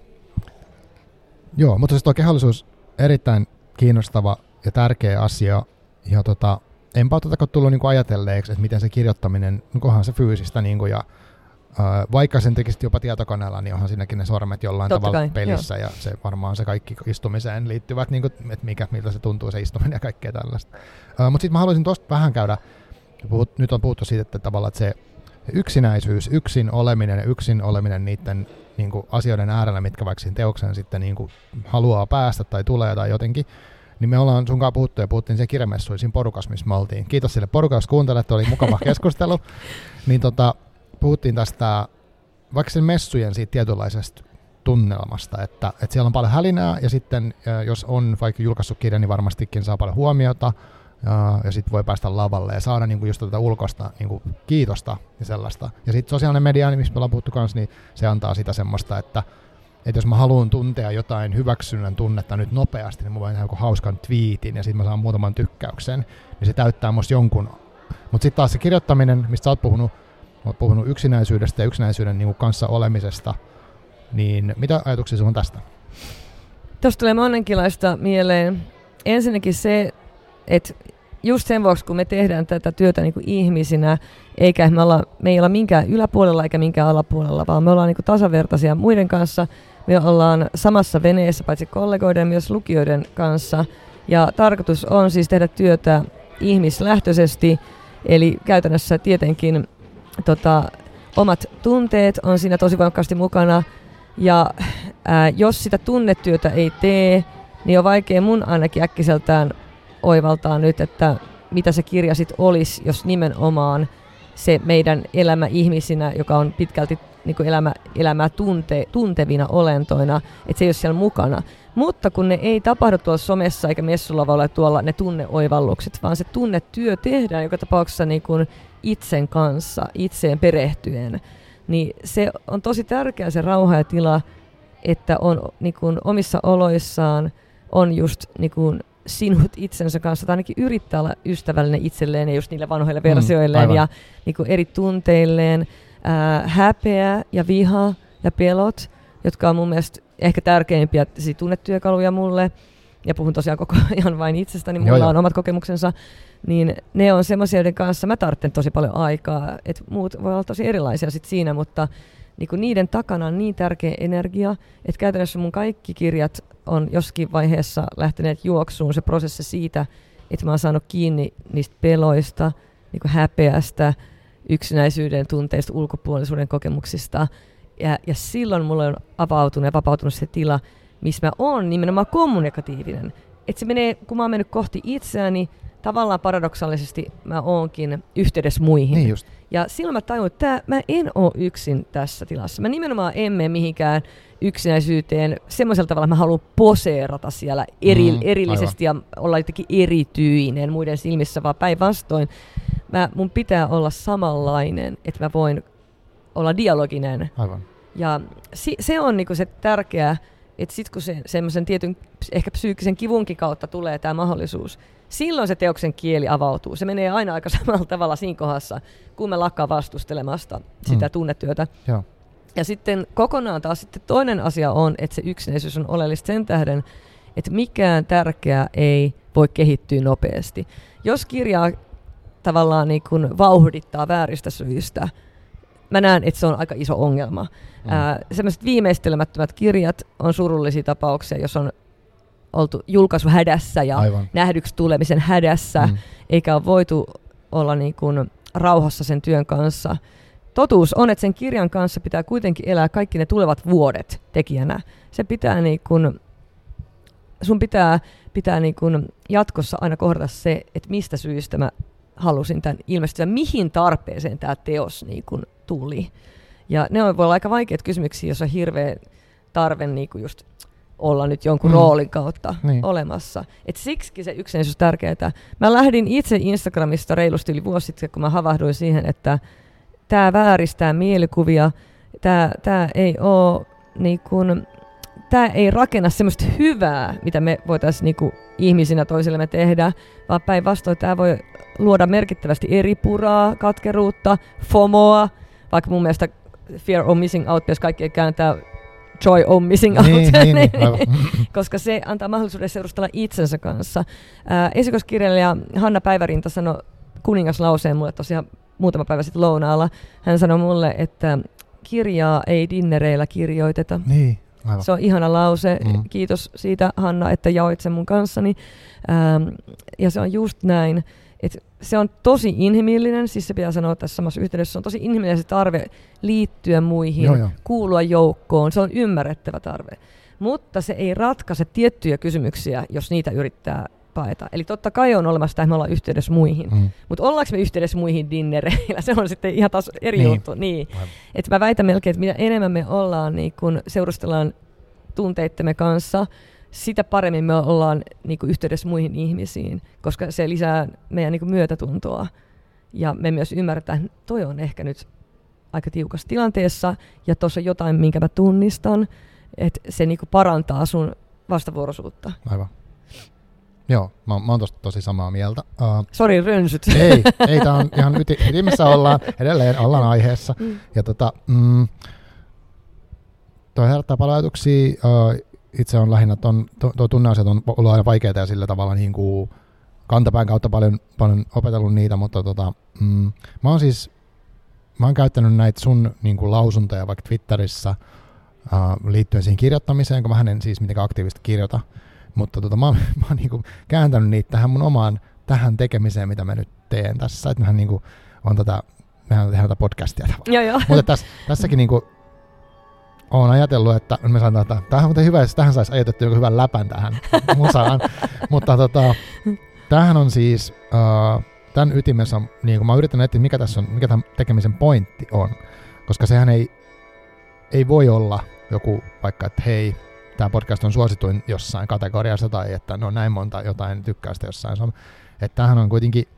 Speaker 1: joo, mutta siis tuo kehollisuus erittäin kiinnostava ja tärkeä asia. Ja tota, enpä ole tullut niinku ajatelleeksi, että miten se kirjoittaminen, onkohan se fyysistä niinku, ja vaikka sen tekisit jopa tietokoneella, niin onhan siinäkin ne sormet jollain Totta tavalla kai, pelissä, joo. ja se varmaan se kaikki istumiseen liittyvät, niin kuin, että mikä, miltä se tuntuu se istuminen ja kaikkea tällaista. Mutta sitten mä haluaisin tuosta vähän käydä, puhut, nyt on puhuttu siitä, että tavallaan että se yksinäisyys, yksin oleminen ja yksin oleminen niiden niin kuin asioiden äärellä, mitkä vaikka sen teoksen sitten niin kuin haluaa päästä tai tulee tai jotenkin, niin me ollaan sunkaan puhuttu ja puhuttiin sen kirjamessuin siinä porukassa, missä me oltiin. Kiitos sille porukalle, kuuntelet, oli mukava [LAUGHS] keskustelu. niin tota, puhuttiin tästä vaikka sen messujen siitä tietynlaisesta tunnelmasta, että, että siellä on paljon hälinää ja sitten jos on vaikka julkaissut kirja, niin varmastikin saa paljon huomiota ja, ja sitten voi päästä lavalle ja saada niinku just tätä ulkosta niinku kiitosta ja sellaista. Ja sitten sosiaalinen media, niin mistä me ollaan puhuttu kanssa, niin se antaa sitä semmoista, että, että jos mä haluan tuntea jotain hyväksynnän tunnetta nyt nopeasti, niin mä voin tehdä joku hauskan twiitin ja sitten mä saan muutaman tykkäyksen, niin se täyttää musta jonkun. Mutta sitten taas se kirjoittaminen, mistä sä oot puhunut, olet puhunut yksinäisyydestä ja yksinäisyyden niin kanssa olemisesta, niin mitä ajatuksia sinulla on tästä?
Speaker 2: Tuosta tulee monenkinlaista mieleen. Ensinnäkin se, että just sen vuoksi, kun me tehdään tätä työtä niin kuin ihmisinä, eikä me, olla, me ei olla minkään yläpuolella eikä minkään alapuolella, vaan me ollaan niin kuin tasavertaisia muiden kanssa. Me ollaan samassa veneessä paitsi kollegoiden myös lukijoiden kanssa. Ja tarkoitus on siis tehdä työtä ihmislähtöisesti, eli käytännössä tietenkin tota, omat tunteet on siinä tosi voimakkaasti mukana. Ja ää, jos sitä tunnetyötä ei tee, niin on vaikea mun ainakin äkkiseltään oivaltaa nyt, että mitä se kirja sitten olisi, jos nimenomaan se meidän elämä ihmisinä, joka on pitkälti niin kuin elämä, elämää tunte, tuntevina olentoina, että se ei ole siellä mukana. Mutta kun ne ei tapahdu tuolla somessa eikä messulavalla tuolla ne tunneoivallukset, vaan se tunnetyö tehdään joka tapauksessa niin kuin itsen kanssa, itseen perehtyen, niin se on tosi tärkeä se rauha ja tila, että on niin kuin omissa oloissaan on just niin kuin sinut itsensä kanssa, tai ainakin yrittää olla ystävällinen itselleen ja just niille vanhoille versioilleen mm, ja niin kuin eri tunteilleen. Ää, häpeä ja viha ja pelot, jotka on mun mielestä ehkä tärkeimpiä tunnetyökaluja mulle, ja puhun tosiaan koko [LAUGHS] ajan vain itsestäni, mulla joo, on omat kokemuksensa, niin ne on semmoisia, joiden kanssa mä tarvitsen tosi paljon aikaa. Et muut voi olla tosi erilaisia sit siinä, mutta niinku niiden takana on niin tärkeä energia, että käytännössä mun kaikki kirjat on joskin vaiheessa lähteneet juoksuun se prosessi siitä, että mä oon saanut kiinni niistä peloista, niinku häpeästä, yksinäisyyden tunteista, ulkopuolisuuden kokemuksista. Ja, ja silloin mulle on avautunut ja vapautunut se tila, missä mä oon nimenomaan kommunikatiivinen. Että se menee, kun mä oon mennyt kohti itseäni, tavallaan paradoksaalisesti mä oonkin yhteydessä muihin.
Speaker 1: Niin just.
Speaker 2: Ja silloin mä tajun, että tää, mä en oo yksin tässä tilassa. Mä nimenomaan emme mihinkään yksinäisyyteen semmoisella tavalla, että mä haluan poseerata siellä eri, mm, erillisesti aivan. ja olla jotenkin erityinen muiden silmissä, vaan päinvastoin. Mä, mun pitää olla samanlainen, että mä voin olla dialoginen.
Speaker 1: Aivan.
Speaker 2: Ja si, se on niinku se tärkeä, että sitten kun se, semmoisen tietyn ehkä psyykkisen kivunkin kautta tulee tämä mahdollisuus, silloin se teoksen kieli avautuu. Se menee aina aika [LAUGHS] samalla tavalla siinä kohdassa, kun me lakkaa vastustelemasta sitä mm. tunnetyötä.
Speaker 1: Joo.
Speaker 2: Ja sitten kokonaan taas sitten toinen asia on, että se yksinäisyys on oleellista sen tähden, että mikään tärkeä ei voi kehittyä nopeasti. Jos kirjaa tavallaan niin kuin vauhdittaa vääristä syistä, mä näen, että se on aika iso ongelma. Mm. Sellaiset viimeistelemättömät kirjat on surullisia tapauksia, jos on oltu julkaisuhädässä ja Aivan. nähdyksi tulemisen hädässä, mm. eikä ole voitu olla niin kuin rauhassa sen työn kanssa. Totuus on, että sen kirjan kanssa pitää kuitenkin elää kaikki ne tulevat vuodet tekijänä. Se pitää niin kuin, sun pitää, pitää niin kuin jatkossa aina kohdata se, että mistä syystä mä halusin tämän ilmestyä, mihin tarpeeseen tämä teos niin kuin tuli. Ja ne on, voi olla aika vaikeita kysymyksiä, jos on hirveä tarve niin kuin just olla nyt jonkun mm. roolin kautta niin. olemassa. Et siksi se yksinäisyys on tärkeää. Mä lähdin itse Instagramista reilusti yli vuosi sitten, kun mä havahduin siihen, että tämä vääristää mielikuvia, tämä ei ole niin kun, tämä ei rakenna semmoista hyvää, mitä me voitaisiin niinku ihmisinä toisillemme tehdä, vaan päinvastoin tämä voi luoda merkittävästi eri puraa, katkeruutta, FOMOa, vaikka mun mielestä fear of missing out pitäisi kaikki kääntää joy of missing out, niin, niin, niin, [LAUGHS] koska se antaa mahdollisuuden seurustella itsensä kanssa. Ää, esikoiskirjailija Hanna Päivärinta sanoi kuningaslauseen mulle tosiaan muutama päivä sitten lounaalla. Hän sanoi mulle, että kirjaa ei dinnereillä kirjoiteta.
Speaker 1: Niin, aivan.
Speaker 2: Se on ihana lause. Mm. Kiitos siitä, Hanna, että jaoit sen mun kanssani. Ähm, ja se on just näin. Et se on tosi inhimillinen, siis se pitää sanoa tässä samassa yhteydessä, se on tosi inhimillinen se tarve liittyä muihin, joo, joo. kuulua joukkoon, se on ymmärrettävä tarve. Mutta se ei ratkaise tiettyjä kysymyksiä, jos niitä yrittää paeta. Eli totta kai on olemassa että me ollaan yhteydessä muihin. Mm. Mutta ollaanko me yhteydessä muihin dinnereillä, [LAUGHS] se on sitten ihan taas eri niin. juttu. Niin. Et mä väitän melkein, että mitä enemmän me ollaan, niin kun seurustellaan tunteittemme kanssa, sitä paremmin me ollaan niin kuin yhteydessä muihin ihmisiin, koska se lisää meidän niin kuin myötätuntoa. Ja me myös ymmärretään, että toi on ehkä nyt aika tiukassa tilanteessa, ja tuossa on jotain, minkä mä tunnistan, että se niin kuin parantaa sun vastavuoroisuutta.
Speaker 1: Aivan. Joo, mä, mä oon tosta tosi samaa mieltä. Uh,
Speaker 2: Sori, rönsyt.
Speaker 1: Ei, [LAUGHS] ei tää on ihan yti, ytimessä ollaan, edelleen ollaan aiheessa. Mm. Ja tota, mm, toi herättää paljon ajatuksia. Uh, itse on lähinnä, tuo, tuo tunneasiat on ollut aina vaikeita ja sillä tavalla niin kuin kantapään kautta paljon, paljon opetellut niitä, mutta tota, mm, mä oon siis mä oon käyttänyt näitä sun niin kuin lausuntoja vaikka Twitterissä uh, liittyen siihen kirjoittamiseen, kun mä en siis mitenkään aktiivisesti kirjoita, mutta tota, mä oon, [LAUGHS] mä oon niin kuin kääntänyt niitä tähän mun omaan tähän tekemiseen, mitä mä nyt teen tässä, että mähän niin kuin, on tätä, mehän tehdään tätä podcastia tavallaan.
Speaker 2: Joo, joo.
Speaker 1: Mutta tässä, tässäkin niin kuin, olen ajatellut, että me sanotaan, että tähän on hyvä, jos tähän saisi ajatettu joku hyvän läpän tähän [LAUGHS] musaan. Mutta tota, tämähän on siis, uh, tämän ytimessä on, niin kuin mä yritän etsiä, mikä tässä on, mikä tämän tekemisen pointti on. Koska sehän ei, ei voi olla joku vaikka, että hei, tämä podcast on suosituin jossain kategoriassa tai että no näin monta jotain tykkäystä jossain. Että tämähän on kuitenkin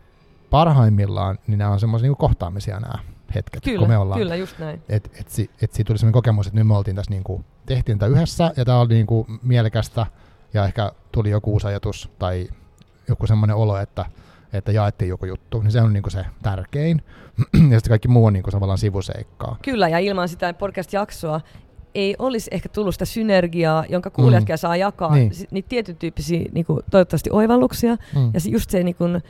Speaker 1: parhaimmillaan, niin nämä on semmoisia niin kohtaamisia nämä hetket,
Speaker 2: kyllä,
Speaker 1: kun me ollaan.
Speaker 2: Kyllä, just näin.
Speaker 1: Et, et, et, et siitä tuli sellainen kokemus, että nyt me oltiin tässä niin kuin, tehtiin tätä yhdessä ja tämä oli niin kuin mielekästä ja ehkä tuli joku uusi ajatus tai joku semmoinen olo, että, että jaettiin joku juttu, niin se on niin kuin se tärkein. [CLEARS THROAT] ja sitten kaikki muu on niin kuin tavallaan sivuseikkaa.
Speaker 2: Kyllä, ja ilman sitä podcast-jaksoa ei olisi ehkä tullut sitä synergiaa, jonka kuulijatkin mm. saa jakaa, niin. niitä tietyn tyyppisiä niin kuin, toivottavasti oivalluksia. Mm. Ja just se, niin kuin,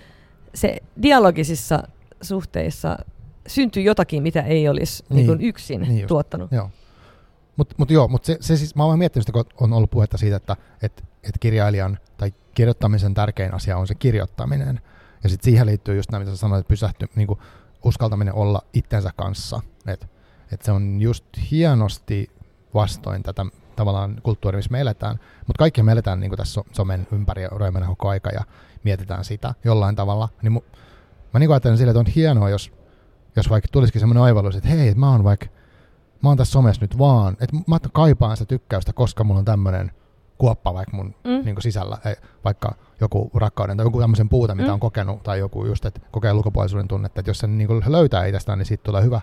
Speaker 2: se dialogisissa suhteissa syntyy jotakin, mitä ei olisi niin. Niin yksin niin tuottanut.
Speaker 1: Joo. Mutta mut joo, mutta se, se siis, mä olen miettinyt sitä, kun on ollut puhetta siitä, että et, et kirjailijan tai kirjoittamisen tärkein asia on se kirjoittaminen. Ja sitten siihen liittyy just nämä, mitä sä sanoit, että pysähty, niin kuin uskaltaminen olla itsensä kanssa. Että et se on just hienosti vastoin tätä tavallaan kulttuuria, missä me eletään. Mutta kaikki me eletään niin tässä somen ympäri ja koko aika ja mietitään sitä jollain tavalla. Niin mu, mä niin ajattelen sille, että on hienoa, jos jos vaikka tulisikin semmoinen oivallus, että hei, mä oon vaikka, mä oon tässä somessa nyt vaan, että mä kaipaan sitä tykkäystä, koska mulla on tämmöinen kuoppa vaikka mun mm. niin sisällä, ei, vaikka joku rakkauden tai joku tämmöisen puute, mitä mm. on kokenut, tai joku just, että kokee ulkopuolisuuden tunnetta, että jos sen niin löytää itsestään, niin siitä tulee hyvä,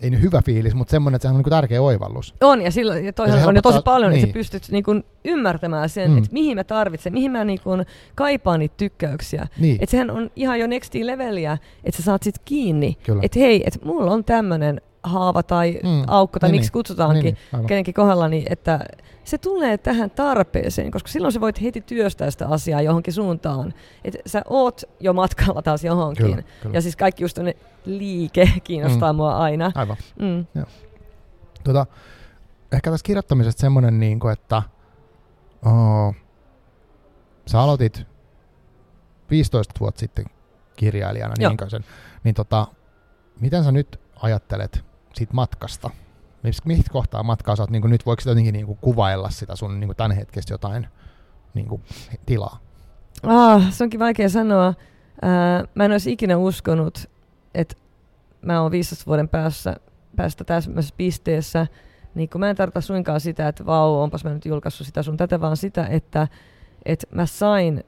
Speaker 1: ei nyt hyvä fiilis, mutta semmoinen, että se on niin tärkeä oivallus.
Speaker 2: On, ja, silloin, ja toisaalta on jo tosi paljon, niin. että sä niin. pystyt niin kuin ymmärtämään sen, mm. että mihin mä tarvitsen, mihin mä niin kuin kaipaan niitä tykkäyksiä. Niin. Että sehän on ihan jo next leveliä, että sä saat sit kiinni, että hei, että mulla on tämmöinen haava tai mm. aukko tai niin, miksi kutsutaankin niin, niin, kenenkin kohdalla, niin että se tulee tähän tarpeeseen, koska silloin sä voit heti työstää sitä asiaa johonkin suuntaan. Että sä oot jo matkalla taas johonkin. Kyllä, kyllä. Ja siis kaikki just liike kiinnostaa mm. mua aina.
Speaker 1: Aivan. Mm. Joo. Tota, ehkä tässä kirjoittamisesta semmoinen, niin kuin, että oh, sä aloitit 15 vuotta sitten kirjailijana, niin, sen, niin tota, miten sä nyt ajattelet siitä matkasta? Mistä kohtaa matkaa sä oot, niin nyt voiko sitä jotenkin niin kuin kuvailla sitä sun niin tämän hetkessä jotain niin kuin, tilaa?
Speaker 2: Ah, se onkin vaikea sanoa. Ää, mä en olisi ikinä uskonut, että mä oon 15 vuoden päässä, päästä täsmässä pisteessä. Niin kun mä en tarkoita suinkaan sitä, että vau, onpas mä nyt julkaissut sitä sun tätä, vaan sitä, että, että mä sain,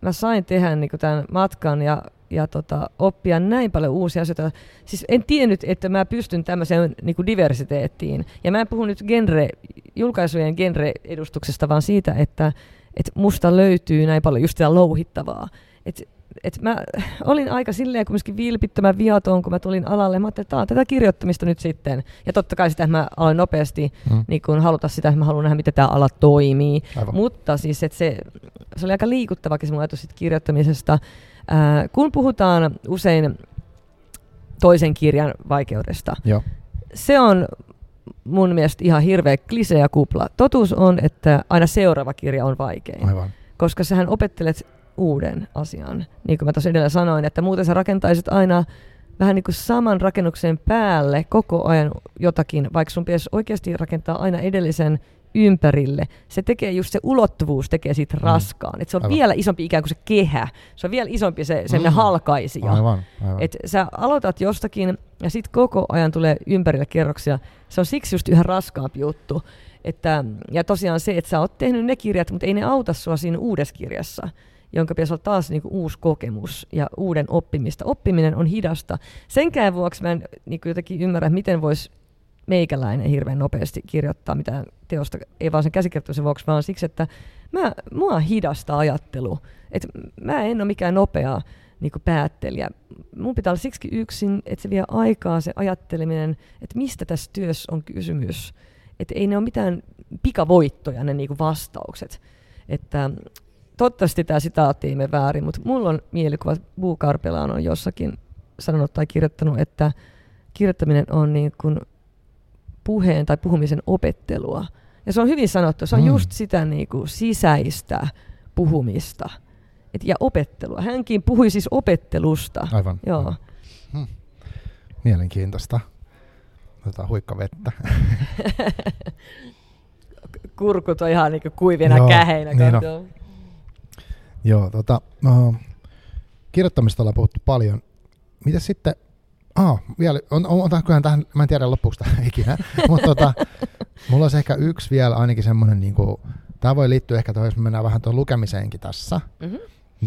Speaker 2: mä sain tehdä niin tämän matkan ja ja tota, oppia näin paljon uusia asioita. Siis en tiennyt, että mä pystyn tämmöiseen niin kuin diversiteettiin. Ja mä en puhu nyt genre, julkaisujen genre-edustuksesta, vaan siitä, että, että musta löytyy näin paljon just sitä louhittavaa. Et, et mä [LAUGHS] olin aika silleen kumminkin vilpittömän viaton, kun mä tulin alalle. Mä ajattelin, että tämä tätä kirjoittamista nyt sitten. Ja totta kai sitä, mä aloin nopeasti mm. niin kun haluta sitä, että mä haluan nähdä, miten tämä ala toimii. Aivan. Mutta siis, että se, se oli aika liikuttavakin se mun ajatus kirjoittamisesta. Kun puhutaan usein toisen kirjan vaikeudesta, Joo. se on mun mielestä ihan hirveä klise ja kupla. Totuus on, että aina seuraava kirja on vaikein. Aivan. Koska sähän opettelet uuden asian. Niin kuin mä tuossa edellä sanoin, että muuten sä rakentaisit aina vähän niin kuin saman rakennuksen päälle koko ajan jotakin, vaikka sun pitäisi oikeasti rakentaa aina edellisen ympärille. Se tekee just se ulottuvuus tekee siitä mm. raskaan. Et se on aivan. vielä isompi ikään kuin se kehä. Se on vielä isompi se se mm. halkaisija. Aivan, aivan. Et sä aloitat jostakin ja sitten koko ajan tulee ympärille kerroksia. Se on siksi just yhä raskaampi juttu. Että, ja tosiaan se, että sä oot tehnyt ne kirjat, mutta ei ne auta sua siinä uudessa kirjassa jonka pitäisi olla taas niinku uusi kokemus ja uuden oppimista. Oppiminen on hidasta. Senkään vuoksi mä en niinku jotenkin ymmärrä, miten voisi meikäläinen hirveän nopeasti kirjoittaa mitään teosta, ei vaan sen käsikirjoittamisen vuoksi, vaan siksi, että mä, mua hidasta ajattelu. Et mä en ole mikään nopea niin päättelijä. Mun pitää olla siksi yksin, että se vie aikaa se ajatteleminen, että mistä tässä työssä on kysymys. Että ei ne ole mitään pikavoittoja ne niin vastaukset. Että toivottavasti tämä sitaatti ei mene väärin, mutta mulla on mielikuva, että Buu Karpelaan on jossakin sanonut tai kirjoittanut, että kirjoittaminen on niin kuin puheen tai puhumisen opettelua. Ja se on hyvin sanottu, se on mm. just sitä niin kuin sisäistä puhumista Et, ja opettelua. Hänkin puhui siis opettelusta.
Speaker 1: Aivan. Joo. Aivan. Hmm. Mielenkiintoista. Otetaan huikka vettä. [LAUGHS]
Speaker 2: Kurkut on ihan niin kuivina Joo, käheinä. Niin on.
Speaker 1: Joo, tota, no, kirjoittamista ollaan puhuttu paljon. Mitä sitten Ah, vielä, on, on, on tähän, mä en tiedä loppuksi [LAUGHS] ikinä, mutta tota, mulla olisi ehkä yksi vielä ainakin semmoinen, niin tämä voi liittyä ehkä tuohon, jos me mennään vähän tuon lukemiseenkin tässä. Mm-hmm.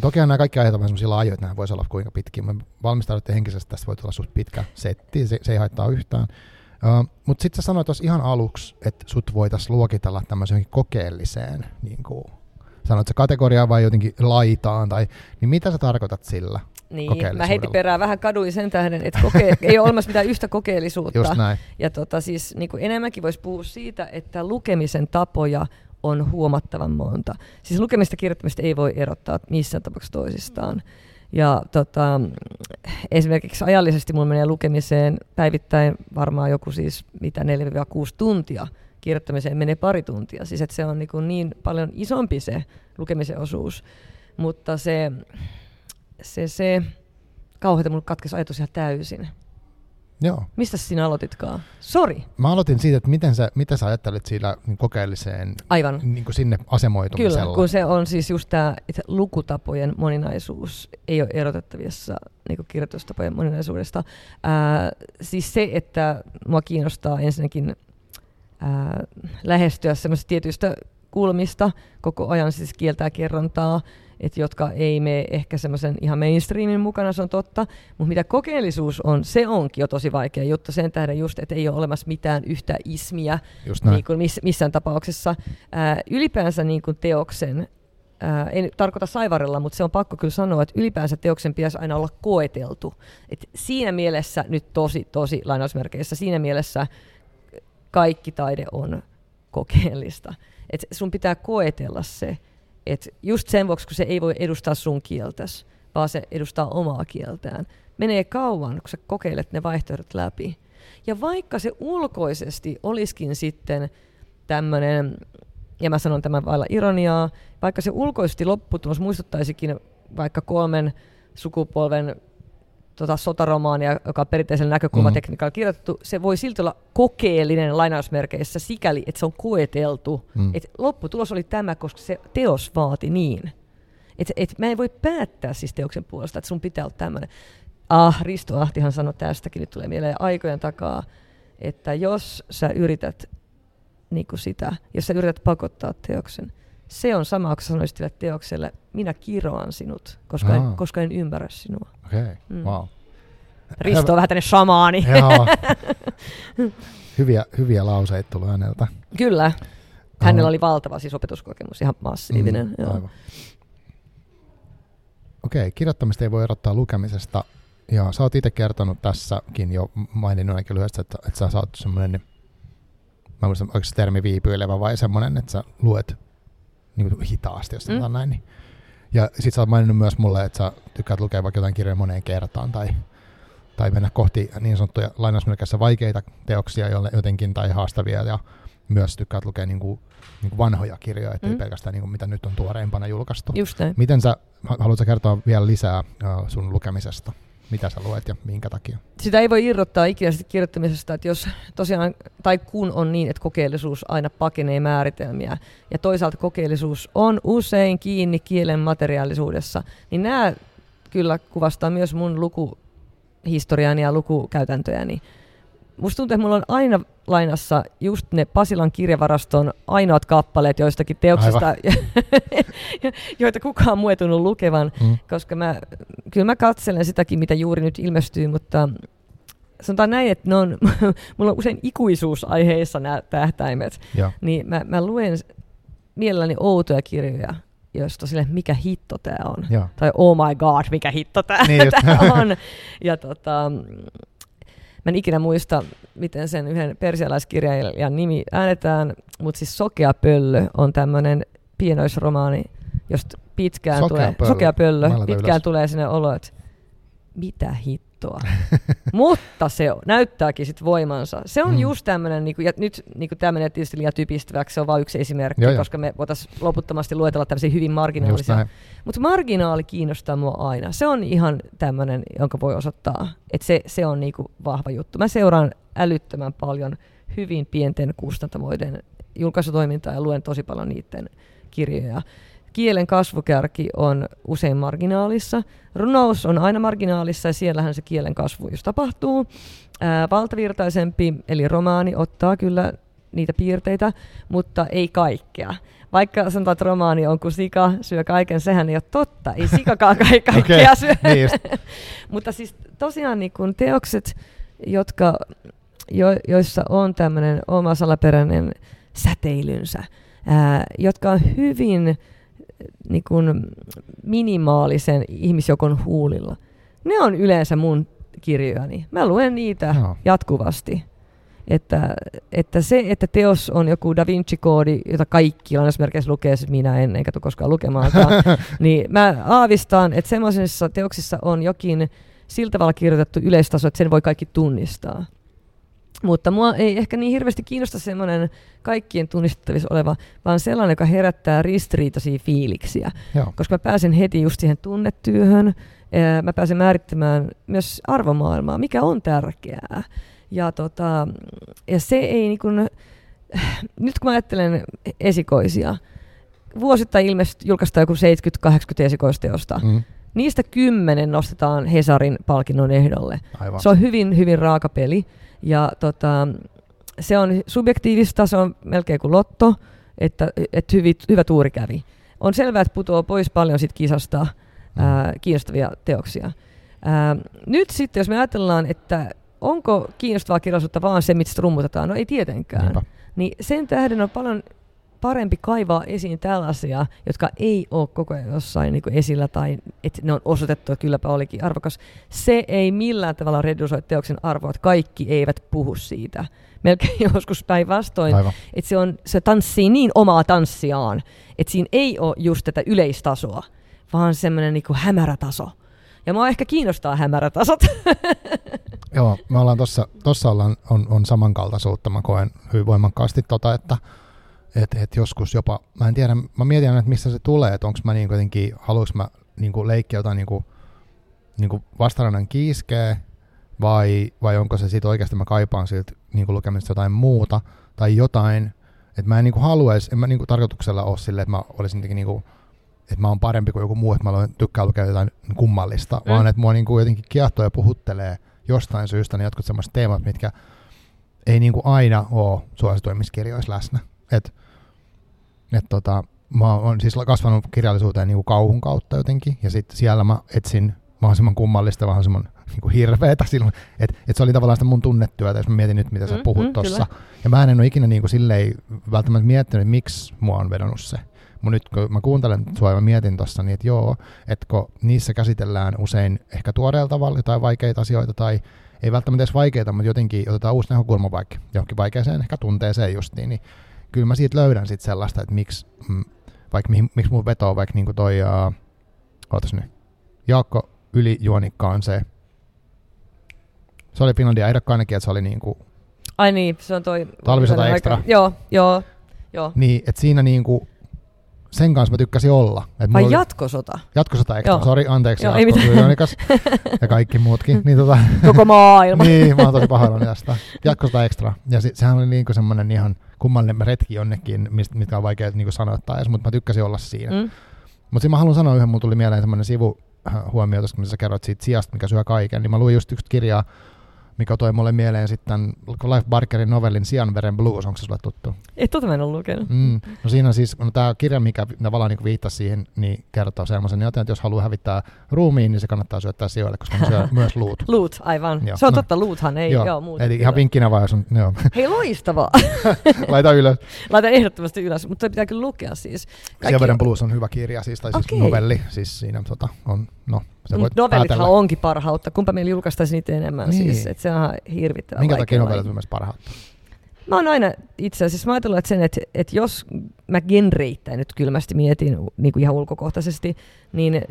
Speaker 1: Toki nämä kaikki ajat on semmoisia laajoja, että nämä voisi olla kuinka pitkin. Me valmistaudutte henkisesti, tästä voi tulla suht pitkä setti, se, se ei haittaa yhtään. Uh, mutta sitten sä sanoit tuossa ihan aluksi, että sut voitaisiin luokitella tämmöiseen kokeelliseen, niin kuin, sanoit se kategoria vai jotenkin laitaan, tai, niin mitä sä tarkoitat sillä?
Speaker 2: Niin, mä heti perään vähän kaduin sen tähden, että koke- [LAUGHS] ei ole olemassa mitään yhtä kokeellisuutta.
Speaker 1: Just näin.
Speaker 2: Ja tota, siis, niin kuin enemmänkin voisi puhua siitä, että lukemisen tapoja on huomattavan monta. Siis lukemista ja kirjoittamista ei voi erottaa missään tapauksessa toisistaan. Ja tota, esimerkiksi ajallisesti mulla menee lukemiseen päivittäin varmaan joku siis mitä 4-6 tuntia. Kirjoittamiseen menee pari tuntia. Siis että se on niin, niin paljon isompi se lukemisen osuus. Mutta se se, se kauheita mulle katkesi ajatus ihan täysin.
Speaker 1: Joo.
Speaker 2: Mistä sinä aloititkaan? Sori.
Speaker 1: Mä aloitin siitä, että miten sä, mitä sä ajattelet siitä niin kokeelliseen
Speaker 2: Aivan.
Speaker 1: Niin kuin sinne asemoitumisella.
Speaker 2: Kyllä, kun se on siis just tämä, lukutapojen moninaisuus ei ole erotettavissa niin kirjoitustapojen moninaisuudesta. Ää, siis se, että mua kiinnostaa ensinnäkin ää, lähestyä semmoisista tietyistä kulmista koko ajan, siis kieltää kerrontaa, et jotka ei mene ehkä semmoisen ihan mainstreamin mukana, se on totta, mutta mitä kokeellisuus on, se onkin jo tosi vaikea juttu sen tähden just, että ei ole olemassa mitään yhtä ismiä niin kuin miss, missään tapauksessa. Ää, ylipäänsä niin kuin teoksen ää, en tarkoita saivarella, mutta se on pakko kyllä sanoa, että ylipäänsä teoksen pitäisi aina olla koeteltu. Et siinä mielessä, nyt tosi, tosi lainausmerkeissä, siinä mielessä kaikki taide on kokeellista. Et sun pitää koetella se, että just sen vuoksi, kun se ei voi edustaa sun kieltäsi, vaan se edustaa omaa kieltään. Menee kauan, kun sä kokeilet ne vaihtoehdot läpi. Ja vaikka se ulkoisesti olisikin sitten tämmöinen, ja mä sanon tämän vailla ironiaa, vaikka se ulkoisesti lopputulos muistuttaisikin vaikka kolmen sukupolven tota, sotaromaania, joka on perinteisellä näkökulmatekniikalla mm. kirjoitettu, se voi silti olla kokeellinen lainausmerkeissä sikäli, että se on koeteltu. Mm. Et lopputulos oli tämä, koska se teos vaati niin. Et, et mä en voi päättää siis teoksen puolesta, että sun pitää olla tämmöinen. Ah, Risto Ahtihan sanoi tästäkin, nyt tulee mieleen aikojen takaa, että jos sä yrität niin kuin sitä, jos sä yrität pakottaa teoksen, se on sama, kun sanoisit teokselle, minä kiroan sinut, koska, en, koska en ymmärrä sinua.
Speaker 1: Okei, okay. mm. wow.
Speaker 2: Risto on vähän tänne shamaani.
Speaker 1: Joo. [LAUGHS] hyviä, hyviä lauseita tuli häneltä.
Speaker 2: Kyllä. Hänellä oli valtava siis opetuskokemus, ihan massiivinen. Mm, joo.
Speaker 1: Okei, kirjoittamista ei voi erottaa lukemisesta. Ja sä oot itse kertonut tässäkin jo maininnut aika lyhyesti, että, että sä saat semmoinen, niin, mä muistan, onko se termi viipyilevä vai semmoinen, että sä luet niin kuin hitaasti, jos sanotaan mm. näin. Niin. Ja sit sä oot maininnut myös mulle, että sä tykkäät lukea vaikka jotain kirjoja moneen kertaan tai, tai mennä kohti niin sanottuja lainausmerkeissä vaikeita teoksia jolle jotenkin tai haastavia ja myös tykkäät lukea niin kuin, niin kuin vanhoja kirjoja, ettei mm. pelkästään niin kuin, mitä nyt on tuoreempana julkaistu.
Speaker 2: Just näin.
Speaker 1: Miten sä, haluatko kertoa vielä lisää uh, sun lukemisesta? Mitä sä luet ja minkä takia?
Speaker 2: Sitä ei voi irrottaa ikinä kirjoittamisesta, että jos tosiaan, tai kun on niin, että kokeellisuus aina pakenee määritelmiä, ja toisaalta kokeellisuus on usein kiinni kielen materiaalisuudessa, niin nämä kyllä kuvastaa myös mun lukuhistoriaani ja lukukäytäntöjäni musta tuntuu, että mulla on aina lainassa just ne Pasilan kirjavaraston ainoat kappaleet joistakin teoksista, [LAUGHS] joita kukaan muu ei tunnu lukevan, mm. koska mä, kyllä mä katselen sitäkin, mitä juuri nyt ilmestyy, mutta sanotaan näin, että ne on, [LAUGHS] mulla on usein ikuisuusaiheissa nämä tähtäimet, ja. niin mä, mä luen mielelläni outoja kirjoja, josta sille, mikä hitto tämä on. Ja. Tai oh my god, mikä hitto tämä niin [LAUGHS] on. Ja tota, Mä en ikinä muista, miten sen yhden persialaiskirjailijan nimi äänetään, mutta siis Sokea pöllö on tämmöinen pienoisromaani, josta pitkään sokea tulee, pöllö. sokea pöllö, pitkään ylös. tulee sinne olo, että mitä hittoa. [LAUGHS] Mutta se näyttääkin sit voimansa. Se on mm. just tämmöinen, niinku, ja nyt niinku tämä menee tietysti liian typistäväksi, se on vain yksi esimerkki, joo, koska me voitaisiin loputtomasti luetella tämmöisiä hyvin marginaalisia. Mutta marginaali kiinnostaa mua aina. Se on ihan tämmöinen, jonka voi osoittaa, että se, se on niinku vahva juttu. Mä seuraan älyttömän paljon hyvin pienten kustantamoiden julkaisutoimintaa ja luen tosi paljon niiden kirjoja kielen kasvukärki on usein marginaalissa. Runous on aina marginaalissa ja siellähän se kielen kasvu just tapahtuu. Ää, valtavirtaisempi, eli romaani, ottaa kyllä niitä piirteitä, mutta ei kaikkea. Vaikka sanotaan, että romaani on kuin sika, syö kaiken, sehän ei ole totta. Ei sikakaan ka- [LAUGHS] kaikkea okay, syö. Niin [LAUGHS] mutta siis tosiaan niin kun teokset, jotka, jo, joissa on tämmöinen oma salaperäinen säteilynsä, ää, jotka on hyvin niin kuin minimaalisen ihmisjokon huulilla. Ne on yleensä mun kirjojani. Mä luen niitä no. jatkuvasti. Että, että se, että teos on joku Da Vinci-koodi, jota kaikki lainausmerkeissä lukee, siis minä en, enkä tule koskaan lukemaankaan, [LAUGHS] niin mä aavistan, että semmoisissa teoksissa on jokin sillä tavalla kirjoitettu yleistaso, että sen voi kaikki tunnistaa. Mutta mua ei ehkä niin hirveästi kiinnosta semmoinen kaikkien tunnistettavissa oleva, vaan sellainen, joka herättää ristiriitaisia fiiliksiä. Joo. Koska mä pääsen heti just siihen tunnetyöhön, mä pääsen määrittämään myös arvomaailmaa, mikä on tärkeää. Ja, tota, ja se ei niin kuin, nyt kun mä ajattelen esikoisia, vuosittain ilmeisesti julkaistaan joku 70-80 esikoisteosta, mm. niistä kymmenen nostetaan Hesarin palkinnon ehdolle. Aivan. Se on hyvin, hyvin raaka peli. Ja tota, se on subjektiivista, se on melkein kuin lotto, että, että hyvi, hyvä tuuri kävi. On selvää, että putoaa pois paljon sit kisasta ää, kiinnostavia teoksia. Ää, nyt sitten, jos me ajatellaan, että onko kiinnostavaa kirjallisuutta vaan se, mistä rummutetaan, no ei tietenkään. Niinpä. Niin sen tähden on paljon parempi kaivaa esiin tällaisia, jotka ei ole koko ajan jossain niin esillä tai että ne on osoitettu, että kylläpä olikin arvokas. Se ei millään tavalla redusoi teoksen arvoa, että kaikki eivät puhu siitä. Melkein [LAUGHS] joskus päinvastoin, että se, on, se tanssii niin omaa tanssiaan, että siinä ei ole just tätä yleistasoa, vaan semmoinen niin hämärä taso. Ja mua ehkä kiinnostaa hämärätasot. [LAUGHS]
Speaker 1: Joo, me ollaan tossa ollaan, on, on samankaltaisuutta. Mä koen hyvin voimakkaasti tota, että et, et joskus jopa, mä en tiedä, mä mietin että missä se tulee, että onko mä niin jotenkin, haluanko mä niin leikkiä jotain niin niin vastarannan kiiskeä, vai, vai onko se sitten oikeasti mä kaipaan siltä niin lukemista jotain muuta, tai jotain, että mä en niin haluaisi, en mä niin tarkoituksella ole silleen, että mä olisin jotenkin niin kuin, että mä oon parempi kuin joku muu, että mä tykkään lukea jotain kummallista, mm. vaan että mua niin kuin jotenkin kiehtoo ja puhuttelee jostain syystä ne jotkut semmoiset teemat, mitkä ei niin kuin aina ole suosituimmissa kirjoissa läsnä. Et, et tota, mä oon siis kasvanut kirjallisuuteen niin kuin kauhun kautta jotenkin, ja sitten siellä mä etsin mahdollisimman kummallista, mahdollisimman niin kuin hirveetä silloin, että et se oli tavallaan sitä mun tunnetyötä, jos mä mietin nyt, mitä sä mm, puhut mm. Kyllä. Ja mä en ole ikinä niin kuin silleen välttämättä miettinyt, että miksi mua on vedonnut se. Mutta nyt kun mä kuuntelen sua ja mä mietin tuossa, niin että joo, että kun niissä käsitellään usein ehkä tuoreella tavalla jotain vaikeita asioita tai ei välttämättä edes vaikeita, mutta jotenkin otetaan uusi näkökulma vaikka johonkin vaikeaseen ehkä tunteeseen justiin, niin kyllä mä siitä löydän sit sellaista, että miksi, mm, vaikka mihin, miksi mun vetoo vaikka niin kuin toi, uh, ootas nyt, Jaakko Ylijuonikka on se, se oli Finlandia ehdokkaan ainakin, että se oli niin kuin
Speaker 2: Ai niin, se on toi...
Speaker 1: Talvisota Extra.
Speaker 2: Joo, joo, joo.
Speaker 1: Niin, että siinä niinku sen kanssa mä tykkäsin olla.
Speaker 2: Et Vai oli... jatkosota?
Speaker 1: Jatkosota, eikö? Sori, anteeksi, Joo, Jaakko Jonikas ja kaikki muutkin. [LAUGHS] Niin, tota,
Speaker 2: Koko maailma. [LAUGHS]
Speaker 1: niin, mä oon tosi pahoillani tästä. Jatkosota ekstra. Ja sit, sehän oli niinku semmoinen ihan kummallinen retki jonnekin, mist, mitkä on vaikea niinku sanoittaa edes, mutta mä tykkäsin olla siinä. Mm. Mutta mä haluan sanoa yhden, mulla tuli mieleen semmoinen sivu, huomio kun sä kerroit siitä sijasta, mikä syö kaiken, niin mä luin just yksi kirjaa, mikä toi mulle mieleen sitten Clive Barkerin novellin Sianveren blues, onko se sulle tuttu?
Speaker 2: Ei, tota mä en ole lukenut.
Speaker 1: Mm. No siinä on siis, no tämä kirja, mikä tavallaan niin viittasi siihen, niin kertoo semmoisen, joten että jos haluaa hävittää ruumiin, niin se kannattaa syöttää sijoille, koska ne syö [LAUGHS] myös luut.
Speaker 2: luut, aivan. Joo. Se on no. totta, luuthan ei, joo, joo muuta.
Speaker 1: Eli ihan vinkkinä vaan, jos on, joo. [LAUGHS]
Speaker 2: Hei, loistavaa. [LAUGHS]
Speaker 1: Laita ylös.
Speaker 2: Laita ehdottomasti ylös, mutta pitää kyllä lukea siis.
Speaker 1: Kaikki... Sianveren blues on hyvä kirja, siis, tai siis okay. novelli, siis siinä tota, on, no,
Speaker 2: Novellithan onkin parhautta. Kumpa meillä julkaistaisiin niitä enemmän niin. siis. Että se on hirvittävän
Speaker 1: Minkä takia novellit on myös parhautta?
Speaker 2: Mä oon aina itse asiassa, mä ajatellut, että sen, että, että jos mä genreittäin nyt kylmästi mietin niin kuin ihan ulkokohtaisesti, niin